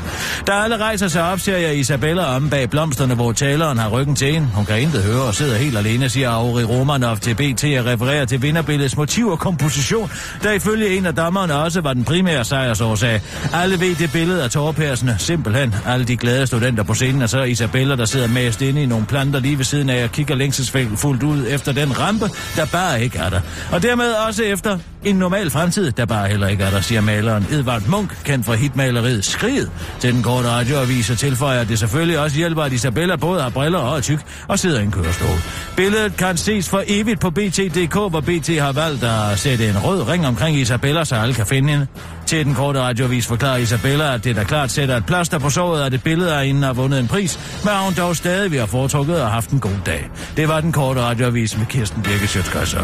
Da alle rejser sig op, ser jeg Isabella om bag blomsterne, hvor taleren har ryggen til hende. Hun kan intet høre og sidder helt alene, siger Auri Romanov til BT og refererer til vinderbilledets motiv og komposition, der ifølge en af dommerne også var den primære sejrsårsag. Alle ved det billede af tårpærsene, simpelthen. Alle de glade studenter på scenen, og så Isabella, der sidder mast inde i nogle planter lige ved siden af og kigger længselsfuldt ud efter den rampe, der bare ikke er der. Og dermed også efter en normal fremtid, der bare heller ikke er der, siger maleren Edvard Munk, kendt fra hitmaleriet Skriget. Til den korte radioavis og tilføjer, at det selvfølgelig også hjælper, at Isabella både har briller og er tyk og sidder i en kørestol. Billedet kan ses for evigt på BT.dk, hvor BT har valgt at sætte en rød ring omkring Isabella, så alle kan finde hende. Til den korte radiovis forklarer Isabella, at det der klart sætter et plaster på såret, at det billede af hende har vundet en pris, men hun dog stadig vil have foretrukket og haft en god dag. Det var den korte radiovis med Kirsten Birke Sjøtskøjs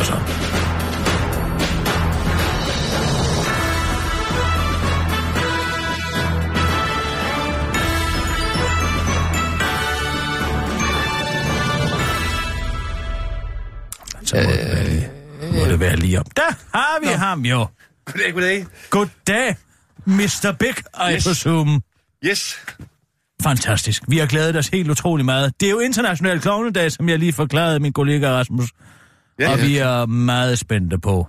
Så må, det være lige, må det være lige om. Der har vi Nå. ham jo. Goddag, goddag. Goddag, Mr. Big, I Yes. presume. Yes. Fantastisk. Vi har glædet os helt utrolig meget. Det er jo international klovnedag, som jeg lige forklarede min kollega Rasmus. Ja, og ja. vi er meget spændte på.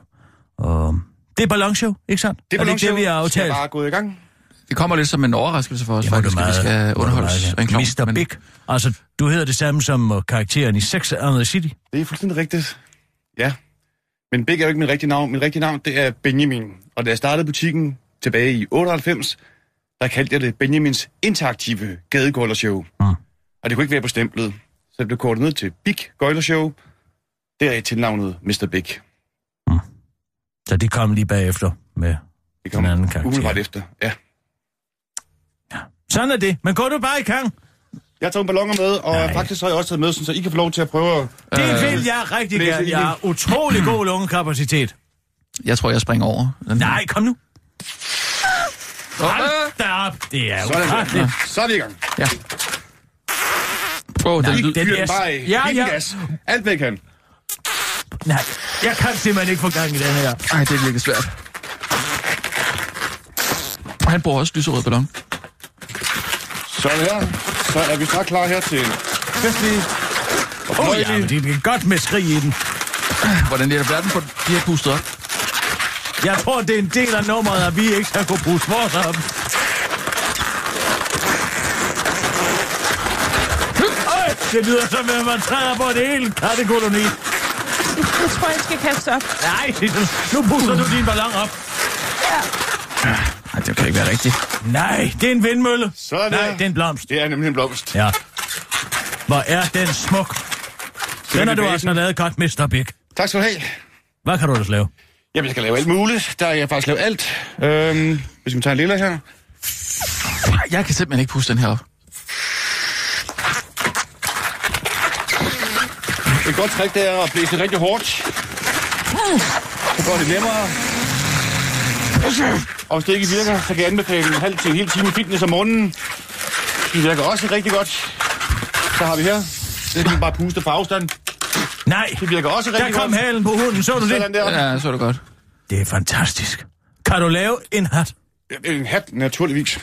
Og det er ballonshow, ikke sandt? Det er er det ikke det, vi har Skal jeg aftalt? bare gå i gang? Det kommer lidt som en overraskelse for os, Det du faktisk, at vi meget- skal underholdes. meget af en klovn, Mr. men- Big. Altså, du hedder det samme som uh, karakteren i Sex and the City. Det er fuldstændig rigtigt. Ja. Men Big er jo ikke mit rigtige navn. Mit rigtige navn, det er Benjamin. Og da jeg startede butikken tilbage i 98, der kaldte jeg det Benjamins interaktive gadegøjlershow. Mm. Og det kunne ikke være på stemplet. Så det blev kortet ned til Big Gøjlershow. Deraf tilnavnet Mr. Big. Så de kom lige bagefter med Det kom en anden karakter. umiddelbart efter. Ja. Sådan er det. Men går du bare i gang? Jeg har taget balloner med, og Nej. Nej. faktisk har jeg også taget med, så I kan få lov til at prøve at... Det Øh, vil jeg rigtig gerne. i Jeg har utrolig god lungekapacitet. Jeg tror, jeg springer over. Den. Nej, kom nu. Hold øh. da op. Det er Sådan der. ufatteligt. Så er vi i gang. Ja. Åh, den det- Fyr er- den bare af. Ja, den ja. gas. Alt hvad I kan. Nej, jeg kan simpelthen ikke få gang i den her. Ej, det er virkelig svært. Han bruger også lyserød ballon. Så er det her. Så er vi snart klar her til en festlig og Åh oh, ja, men det er godt med skrig i den. Hvordan er det verden for de har pustet op? Jeg tror, det er en del af nummeret, at vi ikke skal kunne bruge vores op. Det lyder som, at man træder på det hele kattekoloni. Jeg tror, jeg skal kaste op. Nej, nu puster du din ballon op. Nej, det kan ikke være rigtigt. Nej, det er en vindmølle. Sådan Nej, det er en blomst. Det er nemlig en blomst. Ja. Hvor er den smuk. Den har du basen. altså lavet godt, Mr. Big. Tak skal du have. Hvad kan du ellers lave? Jamen, jeg skal lave alt muligt. Der har jeg faktisk lavet alt. Øhm, hvis vi tager en lille her. Jeg kan simpelthen ikke puste den her op. Et godt trick, det er at blæse det rigtig hårdt. Så går det nemmere. Og hvis det ikke virker, så kan jeg anbefale en halv til en hel time fitness om morgenen. Det virker også rigtig godt. Så har vi her. Det kan bare puste på afstand. Nej, Det virker også der rigtig kom godt. halen på hunden, så du det? Sådan der. Ja, så er det godt. Det er fantastisk. Kan du lave en hat? En hat, naturligvis.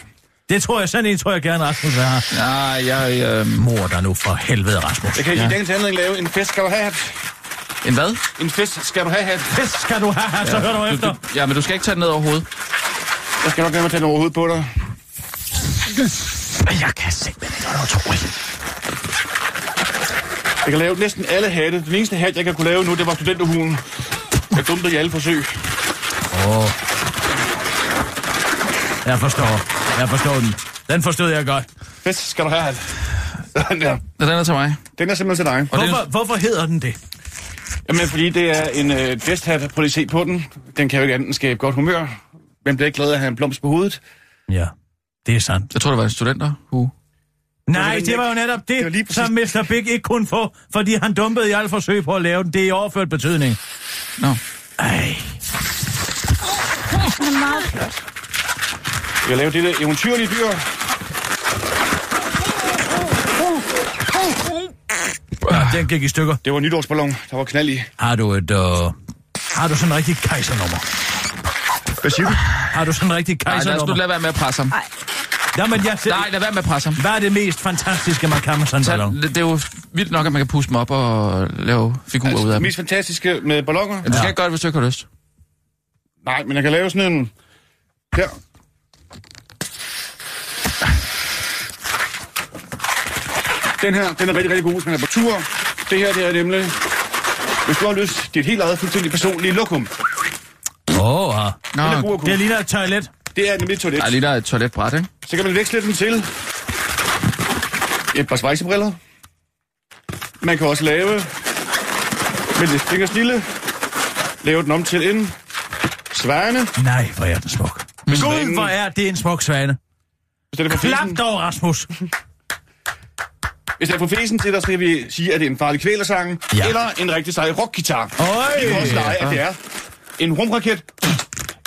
Det tror jeg, sådan en tror jeg gerne, Rasmus vil have. Ja, jeg... Øh, Mor dig nu for helvede, Rasmus. Jeg kan ja. i dagens anledning lave en fest, skal du have hat. En hvad? En fest, skal du have hat. Fest skal du have, hat, så hør du Du, efter. du, ja, men du skal ikke tage den ned over hovedet. Jeg skal nok glemme at tage den over hovedet på dig. Jeg kan simpelthen ikke, det er utroligt. Jeg kan lave næsten alle hatte. Den eneste hat, jeg kan kunne lave nu, det var studenterhuen. Jeg dumpede i alle forsøg. Åh. Jeg forstår. Jeg forstår den. Den forstod jeg godt. Fest, skal du have hat. Sådan der. Ja, den er til mig. Den er simpelthen til dig. Hvorfor, hvorfor hedder den det? Jamen, fordi det er en øh, festhat. Prøv lige at se på den. Den kan jo ikke andet skabe godt humør. Hvem bliver ikke glad af at have en blomst på hovedet? Ja, det er sandt. Jeg tror, det var en studenterhue. Nej, det var jo netop det, Det lige som Mr. Big ikke kunne få, fordi han dumpede i alt forsøg på at lave den. Det er i overført betydning. Nå. Ej, er meget flot. Jeg laver det der eventyrlige dyr. Ja, den gik i stykker. Det var en nytårsballon, der var knald i. Har du et, øh, har du sådan en rigtig kejsernummer? Hvad siger du? Har du sådan en rigtig Nej, lad os nu kejsernummer? lade være med at presse ham. Jamen, jeg, Nej, lad være med at presse ham. Hvad er det mest fantastiske, man kan med sådan en ballon? det, det er jo vildt nok, at man kan puste dem op og lave figurer ud af Det dem. mest fantastiske med ballonger? Men du skal ikke gøre det, hvis du ikke har lyst. Nej, men jeg kan lave sådan en... Her. Den her, den er rigtig, rigtig god, hvis man er på tur. Det her, det er nemlig... Hvis du har lyst, det er et helt eget fuldstændig personligt lokum. Åh, oh, ja. Nå, Den er god. Det ligner et toilet. Det er nemlig et toilet. der er lige der er et toiletbræt, ikke? Så kan man veksle den til et par svejsebriller. Man kan også lave med lidt fingersnille, lave den om til en svane. Nej, hvor er den smuk. Gud, hvor er det en smuk svane. Er Klap dog, Rasmus. Hvis den er på fesen til, der skal vi sige, at det er en farlig kvælersang, Ja. eller en rigtig sej rockgitar. Vi kan også lege, at det er en rumraket,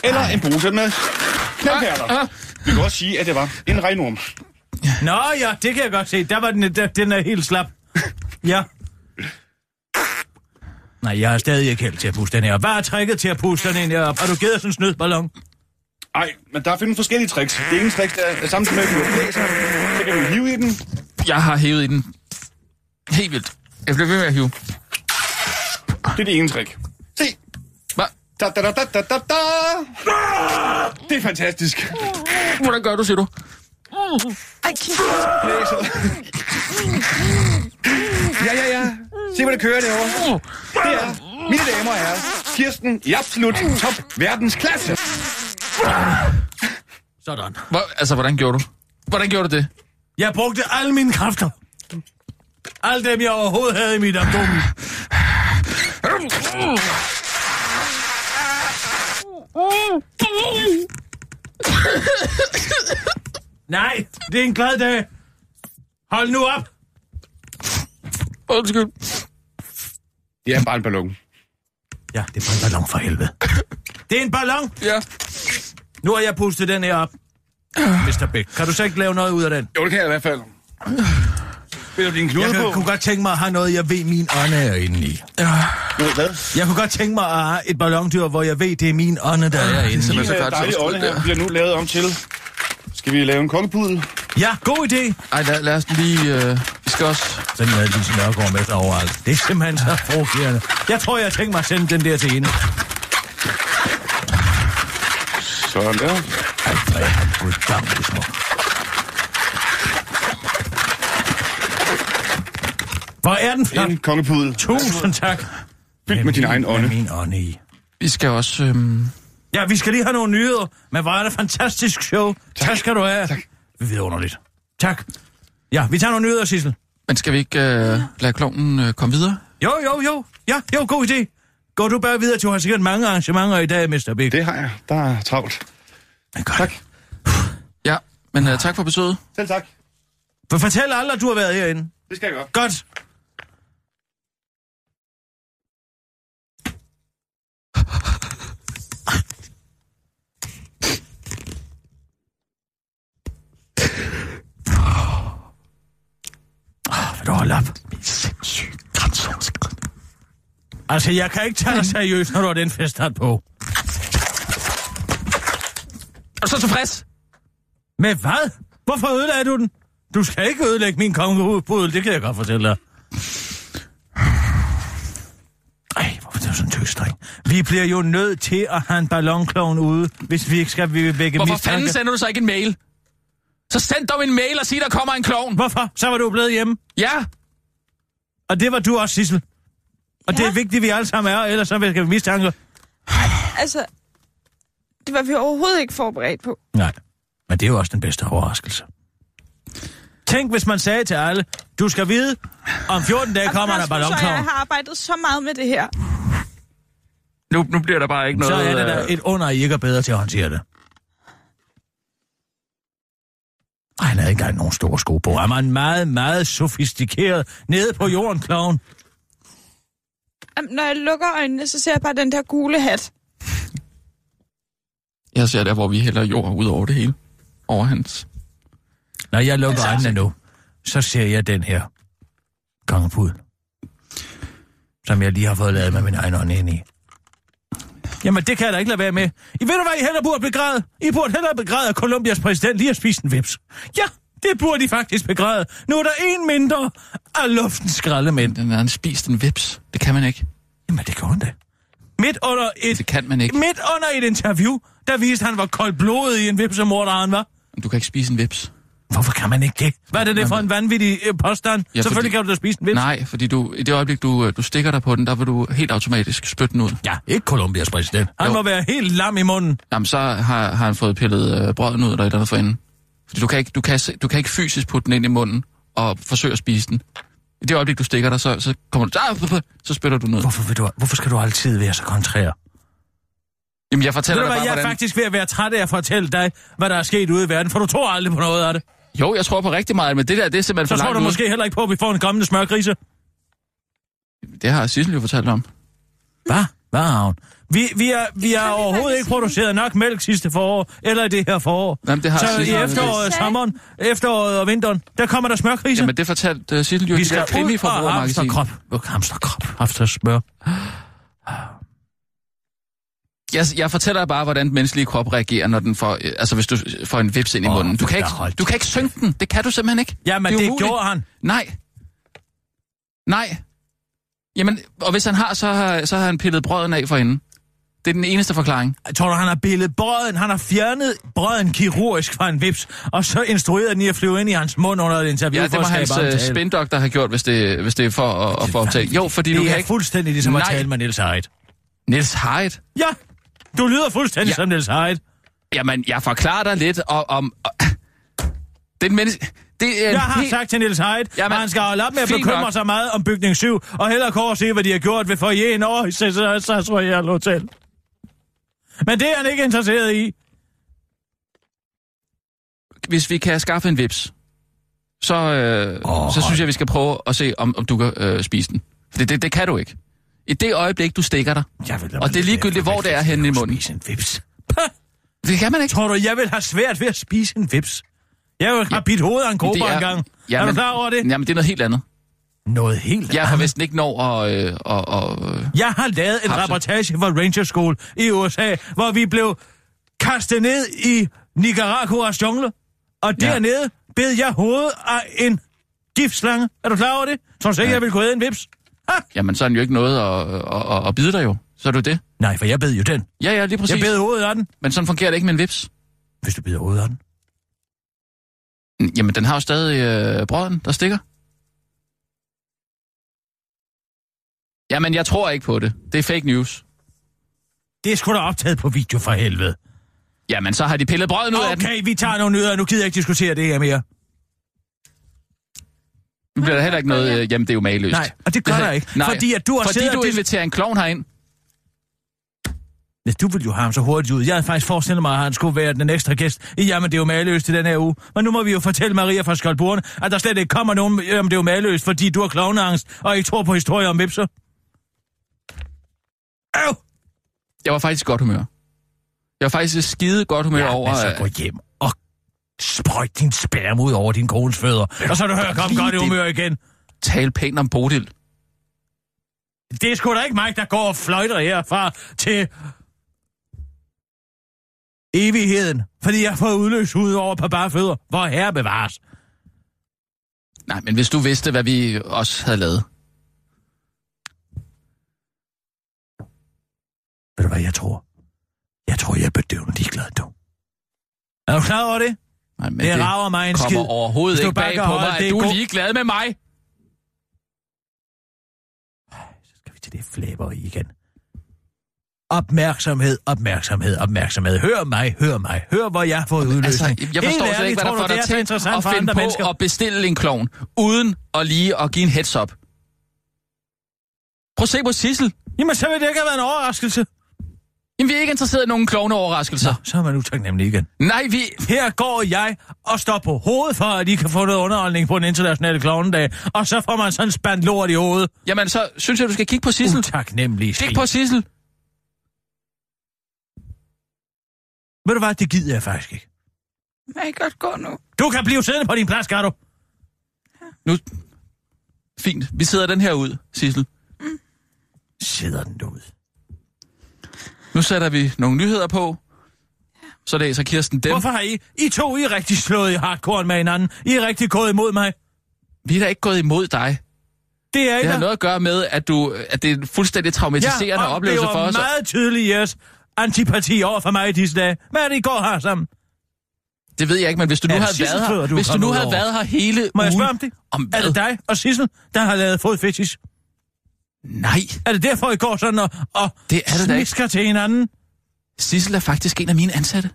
eller en pose med knaldperler. Vi kan også sige, at det var en regnorm. Nå ja, det kan jeg godt se. Der var den, der, den er helt slap. Ja. Nej, jeg har stadig ikke held til at puste den her. Hvad er tricket til at puste den her op? Har du givet sådan en snydballon? Ej, men der findes forskellige tricks. Det ene trick, der er samtidig med, at du blæser, så kan du hive i den. Jeg har hævet i den helt vildt. Jeg bliver ved med at hive. Det er det ene trick. Se. Hvad? Da, da, da, da, da, da, da. Det er fantastisk. Hvordan gør du, siger du? Ej. Blæser. Ja, ja, ja. Se, hvor det kører derovre. Det er, mine damer og herrer, Kirsten i absolut top verdensklasse. Sådan. Hvor, altså, hvordan gjorde du? Hvordan gjorde du det? Jeg brugte alle mine kræfter. Alle dem, jeg overhovedet havde i mit abdomen. Nej, det er en glad dag. Hold nu op. Undskyld. Det er bare en ballon. Ja, det er bare en ballon for helvede. Det er en ballon. Ja. Nu har jeg pustet den her op. Mr. Bæk, kan du så ikke lave noget ud af den? Jo, det kan jeg i hvert fald. Spiller du din knude Jeg på? kan, kunne godt tænke mig at have noget, jeg ved, min ånde er inde i. Noget hvad? Jeg kunne godt tænke mig at have et ballondyr, hvor jeg ved, det er min ånde, der er inde i. simpelthen Min så godt dejlige ånde her bliver nu lavet om til... Skal vi lave en kongepudel? Ja, god idé. Ej, lad, lad os lige... Øh, vi skal også... Sådan er Lise Nørgaard med overalt. Det er simpelthen så provokerende. Jeg tror, jeg tænkt mig at sende den der til hende. Sådan der. Ej, hvor er er den flot. En kongepudel. Tusind tak. Fyldt med din egen ånde. Med min ånde i. Vi skal også... Øh, Ja, vi skal lige have nogle nyheder, men hvor er det fantastisk show. Tak, tak skal du have. Tak. Vidunderligt. Tak. Ja, vi tager nogle nyheder, Sissel. men skal vi ikke øh, lade klonen øh, komme videre? Jo, jo, jo. Ja, jo, god idé. Går du bare videre, du har sikkert mange arrangementer i dag, Mr. Big. Det har jeg. Der er travlt. Tak. Ja, men øh, tak for besøget. Selv tak. For fortæl alle, at du har været herinde. Det skal jeg gøre. Godt. Ah, Vil du holde op? Sindssygt grænseoverskridende. Altså, jeg kan ikke tage dig seriøst, når du har den festhat på. Er du så tilfreds? Med hvad? Hvorfor ødelagde du den? Du skal ikke ødelægge min kongepudel, det kan jeg godt fortælle dig. Ej, hvorfor er du sådan en tøsdreng? Vi bliver jo nødt til at have en ballonklovn ude, hvis vi ikke skal vi vække Hvorfor mistanke. fanden sender du så ikke en mail? Så send dog en mail og sig, der kommer en klovn. Hvorfor? Så var du blevet hjemme. Ja, Og det var du også, Sissel. Og ja. det er vigtigt, at vi alle sammen er, ellers så vækker vi mistanke. Altså, det var vi overhovedet ikke forberedt på. Nej, men det er jo også den bedste overraskelse. Tænk, hvis man sagde til alle, du skal vide, om 14 dage Altså, kommer der ballonklovn. jeg har arbejdet så meget med det her. nu, nu bliver der bare ikke Så noget... er det da øh, et under, at I ikke er bedre til at håndtere det. Ej, han havde ikke engang nogen store sko på. Han var en meget, meget sofistikeret, nede på jorden, clown. Når jeg lukker øjnene, så ser jeg bare den der gule hat. Jeg ser der, hvor vi hælder jord ud over det hele. Over hans. Når jeg lukker øjnene nu, så ser jeg den her kongepud, som jeg lige har fået lavet med min egen ånd ind i. Jamen, det kan jeg da ikke lade være med. I ved du hvad, I heller burde begræde? I burde hellere begræde, at Colombias præsident lige har spist en vips. Ja, det burde I faktisk begræde. Nu er der en mindre af luftens skraldemænd. Den han spist en vips. Det kan man ikke. Jamen, det gjorde han da. Midt under et, Det kan man ikke. midt under et interview, der viste, han var koldblodet i en vipsemorder, han var. Du kan ikke spise en vips. Hvorfor kan man ikke det? Hvad er det der for en vanvittig øh, påstand? Ja, Selvfølgelig fordi- kan du da spise en vips. Nej, fordi du, i det øjeblik, du, du stikker dig på den, der vil du helt automatisk spytte den ud. Ja, ikke Colombias præsident. Han Jo. må være helt lam i munden. Jamen, så har, har han fået pillet øh, brøden ud eller et eller andet for enden. Fordi du kan, ikke, du, kan, du kan ikke fysisk putte den ind i munden og forsøge at spise den. I det øjeblik, du stikker dig, så, så kommer du... Ah, så spytter du ud. Hvorfor, vil du, hvorfor skal du altid være så kontrær? Jamen, jeg Ved fortæller du dig hvad, bare, jeg er hvordan... faktisk ved at være træt af at fortælle dig, hvad der er sket ude i verden, for du tror aldrig på noget af det. Jo, jeg tror på rigtig meget, men det der, det er simpelthen Så for tror langt du ude. måske heller ikke på, at vi får en kommende smørkrise. Det har Sissel jo fortalt om. Hvad? Hvad har hun? Vi, vi, er, vi har overhovedet ikke produceret nok mælk sidste forår, eller i det her forår. Jamen, det har Så i efteråret, sommeren, efteråret og vinteren, der kommer der smørkrise. Jamen, det fortalte uh, Sissel jo vi det skal der krimi og forbrugermagasin. hamsterkrop. Hamsterkrop. Hamstersmør. Jeg, jeg fortæller dig bare, hvordan den menneskelige krop reagerer, når den får, øh, altså hvis du får en vips ind i Åh, munden. Du kan, ikke, du kan ikke synke den. Det kan du simpelthen ikke. Jamen, er det umuligt. gjorde han. Nej. Nej. Jamen, og hvis han har, så har, så har han pillet brøden af for enden. Det er den eneste forklaring. Jeg tror du, han har billet brøden, han har fjernet brøden kirurgisk fra en vips, og så instrueret den i at flyve ind i hans mund under et interview Ja, det for må at hans uh, omtale. spindoktor have gjort, hvis det, hvis det er for at, at få optag. Jo, fordi det du er kan ikke... fuldstændig ligesom at Nej. tale med Niels Heid. Niels Heidt? Ja, du lyder fuldstændig Ja. som Niels Heid. Jamen, jeg forklarer dig lidt om... om den menneske... Det er Jeg har helt... sagt til Niels Heidt, at han skal holde op med at bekymre nok. sig meget om bygning 7, og hellere og se, hvad de har gjort ved forjen over i Royal Hotel. Men det er han ikke interesseret i. Hvis vi kan skaffe en vips, så, øh, oh, så synes jeg, vi skal prøve at se, om, om du kan øh, spise den. For det, det, det kan du ikke. I det øjeblik, du stikker dig, Jeg vil og det er ligegyldigt, hvor det er henne i munden. Spise en vips. Puh. Det kan man ikke. Tror du, jeg vil have svært ved at spise en vips? Jeg vil have bidt hovedet af en kobra er- engang. Ja, er du klar over det? Jamen, det er noget helt andet. Noget helt Jeg har vist ikke når at... Øh, og, og, øh, Jeg har lavet en reportage fra Ranger School i USA, hvor vi blev kastet ned i Nicaraguas jungle. Og Ja. dernede bed jeg hovedet af en giftslange. Er du klar over det? Tror du ikke, Ja. jeg vil gå en vips? Ha! jamen, så er den jo ikke noget at, at, at, at bide dig jo. Så er du det. Nej, for jeg bed jo den. Ja, ja, lige præcis. Jeg bed hovedet af den. Men sådan fungerer det ikke med en vips. Hvis du bider hovedet af den. Jamen, den har jo stadig øh, brøden, der stikker. Jamen, jeg tror ikke på det. Det er fake news. Det er sgu da optaget på video for helvede. Jamen, så har de pillet brøden ud af den. Okay, vi tager nogle nyheder. Nu gider jeg ikke diskutere det her mere. Nu bliver der heller ikke noget... Øh, jamen, det er jo mageløst. Nej, og det gør der ikke. Nej, Fordi at du har fordi du inviterer en klovn herind. Ja, du vil jo have ham så hurtigt ud. Jeg havde faktisk forestillet mig, at han skulle være den ekstra gæst Jamen, det er jo maløst i den her uge. Men nu må vi jo fortælle Maria fra Skoldborne, at der slet ikke kommer nogen Jamen, det er jo maløst, fordi du har klovneangst og ikke tror på historier om vipser. Øv! Jeg var faktisk i godt humør. Jeg var faktisk skide godt humør Ja, over... men så gå hjem og sprøjt din spærm ud over din kones fødder. Og så du hører lige godt i humør igen. tale pænt om Bodil. Det er sgu da ikke mig, der går og fløjter herfra til evigheden. Fordi jeg har fået udløst ud over på bare fødder. Hvor herre bevares. Nej, men hvis du vidste, hvad vi også havde lavet. Ved du hvad jeg tror? Jeg tror, jeg er bedøvende ligeglad, du. Er du klar over det? Nej, men Det rager mig en kommer skid. overhovedet ikke bag på mig, det at du er ligeglad med mig. Så skal vi til det flæber igen. Opmærksomhed, opmærksomhed, opmærksomhed. Hør mig, hør mig. Hør, hvor jeg har fået udløsning. Altså, jeg forstår slet ikke, hvad der får det dig til at finde andre på mennesker. at bestille en klovn, uden at lige at give en heads up. Prøv at se på Sissel. Jamen, så vil det ikke have været en overraskelse. Jamen, vi er ikke interesseret i nogen klovneoverraskelser. Nå, så er man utaknemmelig igen. Nej, vi... Her går jeg og står på hovedet for, at I kan få noget underholdning på den internationale klovnedag. Og så får man sådan en spand lort i hovedet. Jamen, så synes jeg, du skal kigge på Sissel. Utaknemmelig Kig på Sissel. Ved du hvad, det gider jeg faktisk ikke. Jeg godt gå nu? Du kan blive siddende på din plads, kan du? Nu... Fint. Vi sidder den her ud, Sissel. Sidder den ud. Nu sætter vi nogle nyheder på. Så læser Kirsten dem. Hvorfor har I? I to, I er rigtig slået i hardcore med hinanden. I er rigtig gået imod mig. Vi er da ikke gået imod dig. Det er I Det har da. noget at gøre med, at, du, at det er en fuldstændig traumatiserende og oplevelse det for var os. meget tydeligt jeres antipati over for mig i disse dage. Hvad er det, I går her sammen? Det ved jeg ikke, men hvis du nu Er det havde Sissel været her, du er hvis du nu havde over? været her hele Må jeg ugen... spørge om det? Om Er hvad? det dig og Sissel, der har lavet fodfetish? Nej, Er det derfor, I går sådan og, og Det er det smisker til hinanden? Sissel er faktisk en af mine ansatte.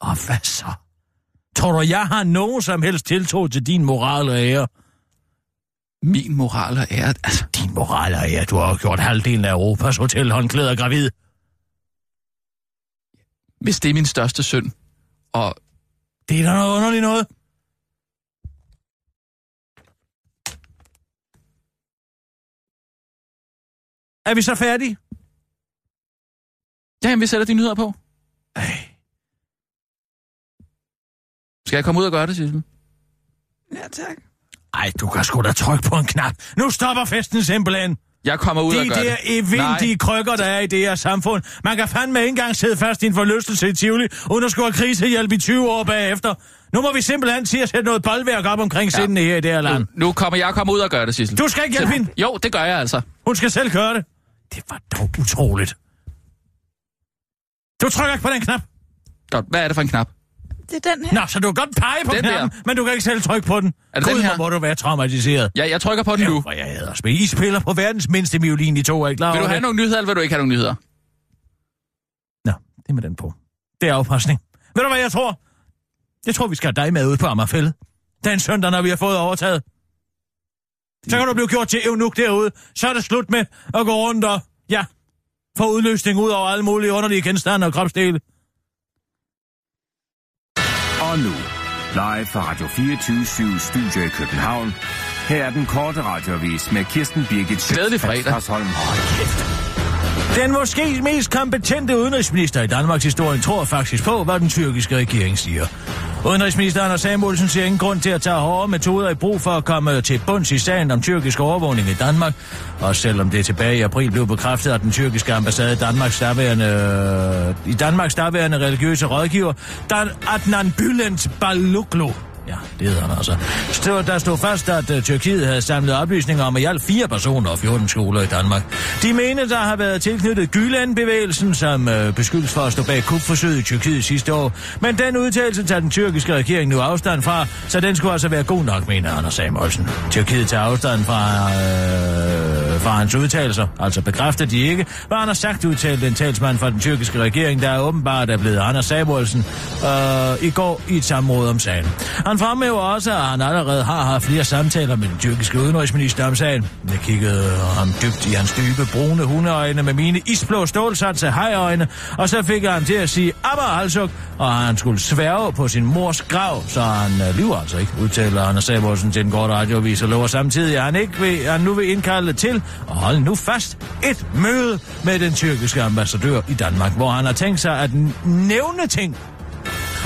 Og hvad så? Tror du, jeg har nogen som helst tiltro til din moral og ære? Min moral og ære... Altså, Din moral og ære, du har jo gjort halvdelen af Europas hotelhåndklæder gravid. hvis det er min største synd, og Det er da noget underligt noget. Er vi så færdige? ja, jamen, vi sætter de nyheder på. Ej. Skal jeg komme ud og gøre det, Sissel? Ja, tak. Ej, du kan sgu da trykke på en knap. Nu stopper festen simpelthen. Jeg kommer ud og De gør der det. evindige Nej. krykker, der er i det her samfund. Man kan fandme ikke engang sidde fast i en forlystelse i Tivoli, uden at skulle have krisehjælp i 20 år bagefter. Nu må vi simpelthen sige at sætte noget boldværk op omkring ja. sindene her i det her land. Nu kommer jeg kommer ud og gør det, Sissel. Du skal ikke hjælpe hende. Jo, det gør jeg altså. Hun skal selv køre det. Det var dog utroligt. Du trykker ikke på den knap. Godt, hvad er det for en knap? Det er den her. Nå, så du kan godt pege på Den knappen, der. men du kan ikke selv trykke på den. Er det den Gud, her? hvor må du være traumatiseret. Ja, jeg trykker på den nu. Jo, hvor jeg hader at spille. I spiller på verdens mindste violin, I to er klar Vil du have det? nogle nyheder, eller vil du ikke have nogle nyheder? Nå, det er med den på. Det er afpresning. Ved du hvad jeg tror? Jeg tror, vi skal have dig med ud på Amagerfællet. Den søndag, når vi har fået overtaget. Så kan du blive gjort til evnuk derude. Så er det slut med at gå rundt og, ja, få udløsning ud over alle mulige underlige genstande og kropsdele. Og nu, live fra Radio 24 Studio i København. Her er den korte radiovis med Kirsten Birgit Glædelig fredag. Schøtz-Krets-Holm. Den måske mest kompetente udenrigsminister i Danmarks historie tror faktisk på, hvad den tyrkiske regering siger. Udenrigsminister Anders Samuelsen ser ingen grund til at tage hårde metoder i brug for at komme til bunds i sagen om tyrkisk overvågning i Danmark. Og selvom det tilbage i april blev bekræftet, at den tyrkiske ambassade i Danmarks daværende, i Danmarks daværende religiøse rådgiver, Dan Adnan Bülent Baluklu, Ja, det hedder han altså. Stod, der stod fast, at uh, Tyrkiet havde samlet oplysninger om i alt fire personer og 14 skoler i Danmark. De mener, der har været tilknyttet Gyland-bevægelsen, som uh, beskyldes for at stå bag kupforsøget i Tyrkiet sidste år. Men den udtalelse tager den tyrkiske regering nu afstand fra, så den skulle altså være god nok, mener Anders Samuelsen. Tyrkiet tager afstand fra, øh, fra hans udtalelser, altså bekræfter de ikke, hvad han sagt, udtalte en talsmand fra den tyrkiske regering, der er åbenbart er blevet Anders Samuelsen øh, i går i et samråd om sagen. Han fremhæver også, at han allerede har haft flere samtaler med den tyrkiske udenrigsminister om sagen. Jeg kiggede ham dybt i hans dybe, brune hundeøjne med mine isblå stålsatse hejøjne, og så fik han til at sige Abba Halsuk, og han skulle sværge på sin mors grav, så han øh, lyver altså ikke, udtaler Anders Samuelsen til den korte radioavis og lover samtidig, at han, ikke vil, at han nu vil indkalde til, og hold nu fast, et møde med den tyrkiske ambassadør i Danmark, hvor han har tænkt sig at nævne ting,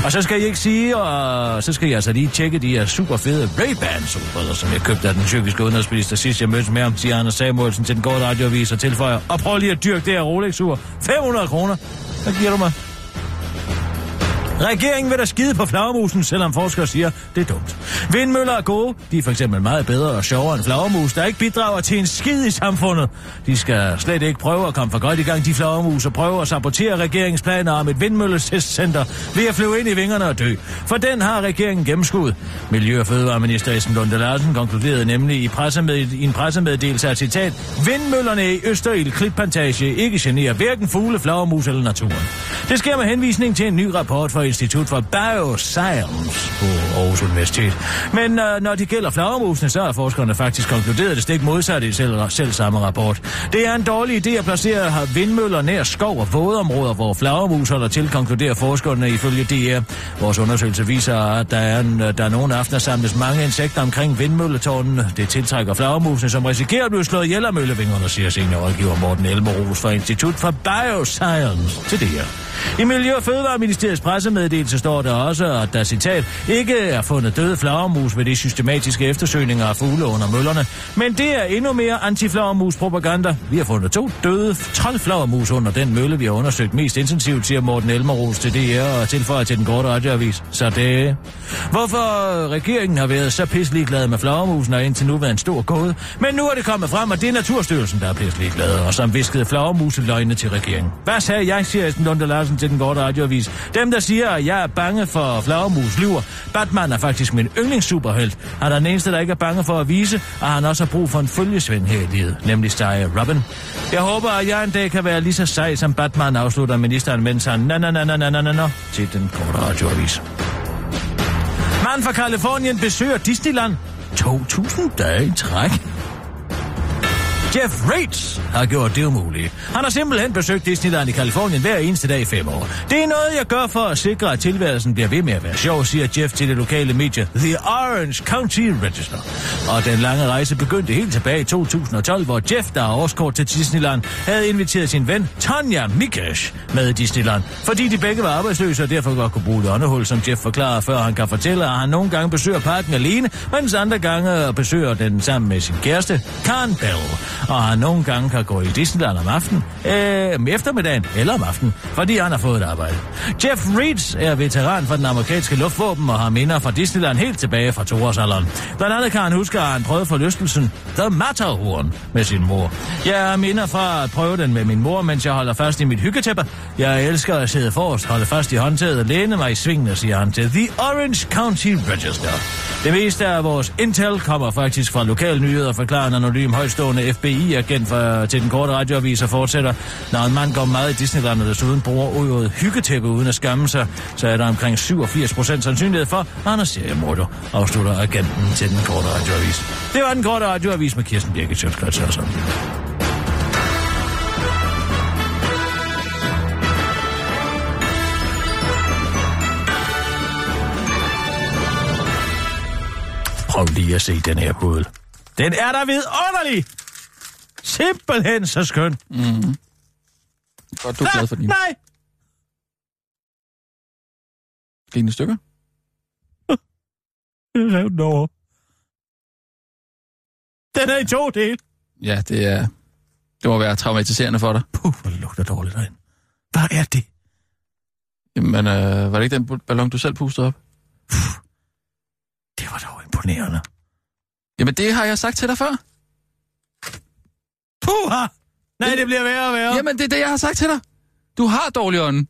og så skal jeg ikke sige, og så skal jeg altså lige tjekke de her super fede Ray-Ban solbriller, som jeg købte af den tyrkiske udenrigsminister sidst jeg mødtes med ham, siger Anders Samuelsen til den gode radioavis og tilføjer. Og prøv lige at dyrke det her Rolex-ur. 500 kroner. Hvad giver du mig? Regeringen vil da skide på flagermusen, selvom forskere siger, det er dumt. Vindmøller er gode. De er for eksempel meget bedre og sjovere end flagermus, der ikke bidrager til en skid i samfundet. De skal slet ikke prøve at komme for godt i gang, de flagermus, og prøve at sabotere regeringsplaner om et vindmølletestcenter ved at flyve ind i vingerne og dø. For den har regeringen gennemskuet. Miljø- og Fødevareminister Esben Lunde Larsen konkluderede nemlig i, pressemed, i en pressemeddelelse af citat, vindmøllerne i Østerild Klitplantage ikke generer hverken fugle, flagermus eller naturen. Det sker med henvisning til en ny rapport fra Institut for Bioscience på Aarhus Universitet. Men øh, når det gælder flagermusene, så har forskerne faktisk konkluderet det stik modsatte i selv, selv samme rapport. Det er en dårlig idé at placere vindmøller nær skov og vådområder, hvor flagermus holder til, konkluderer forskerne ifølge DR. Vores undersøgelse viser, at der er, en, der er nogle aftener samles mange insekter omkring vindmølletårnen. Det tiltrækker flagermusene, som risikerer at blive slået ihjel af møllevingerne, siger seniorrådgiver Morten Elmerus fra Institut for Bioscience til DR. I Miljø- og Fødevareministeriets pressemeddelelse står der også, at der citat ikke er fundet døde flagermus ved de systematiske eftersøgninger af fugle under møllerne. Men det er endnu mere antiflagermus-propaganda. Vi har fundet to døde troldflagermus under den mølle, vi har undersøgt mest intensivt, siger Morten Elmeros til DR og tilføjer til den korte radioavis. Så det... Hvorfor regeringen har været så pisselig glad med flagermusen og indtil nu været en stor gåde. Men nu er det kommet frem, at det er Naturstyrelsen, der er pisselig glad, og som viskede flagermuseløgne til regeringen. Hvad sagde jeg, siger Esben Lunde Larsen til den korte radioavis. Dem, der siger, at jeg er bange for flagermus, lyver. Batman er faktisk min yndlingssuperhelt. Han er den eneste, der ikke er bange for at vise, at han også har brug for en følgesvend her i livet, nemlig Steye Robin. Jeg håber, at jeg en dag kan være lige så sej, som Batman afslutter ministeren, mens han na na na na na na na til den korte radioavis. Mand fra Kalifornien besøger Disneyland 2.000 dage i træk. Jeff Reitz har gjort det umuligt. Han har simpelthen besøgt Disneyland i Kalifornien hver eneste dag i fem år. Det er noget, jeg gør for at sikre, at tilværelsen bliver ved med at være sjov, siger Jeff til det lokale medie The Orange County Register. Og den lange rejse begyndte helt tilbage i 2012, hvor Jeff, der har årskort til Disneyland, havde inviteret sin ven Tanja Mikesh med i Disneyland, fordi de begge var arbejdsløse og derfor godt kunne bruge det åndehul, som Jeff forklarer, før han kan fortælle, at han nogle gange besøger parken alene, mens andre gange besøger den sammen med sin kæreste, Karen Bell og han nogle gange kan gå i Disneyland om aftenen, øh, om eftermiddagen eller om aftenen, fordi han har fået et arbejde. Jeff Reeds er veteran for den amerikanske luftvåben og har minder fra Disneyland helt tilbage fra toårsalderen. Blandt andet kan han huske, at han prøvede forlystelsen The Matterhorn med sin mor. Jeg minder fra at prøve den med min mor, mens jeg holder fast i mit hyggetæppe. Jeg elsker at sidde forrest, holde fast i håndtaget og læne mig i svingene, siger han til The Orange County Register. Det meste af vores intel kommer faktisk fra lokale nyheder, forklarer en anonym højstående FBI FBI-agent for, til den korte radioavis og fortsætter. Når en mand går meget i Disneyland og desuden bruger ordet hyggetæppe uden at skamme sig, så er der omkring 87 procent sandsynlighed for, at han er seriemorder, afslutter agenten til den korte radioavis. Det var den korte radioavis med Kirsten Birgit Sjøtskrets og sådan. Prøv lige at se den her puddel. Den er da vidunderlig! Simpelthen så skøn. Mm. Godt, du er glad for din. Nej! Fine stykker. Jeg rev den over. Den er i to dele. Ja, det er... Det må være traumatiserende for dig. Puh, hvor lugter dårligt derinde. Hvad er det? Jamen, øh, var det ikke den ballon, du selv pustede op? Det var dog imponerende. Jamen, det har jeg sagt til dig før. Puha! Nej, det bliver værre og værre. Jamen, det er det, jeg har sagt til dig. Du har dårlig ånden.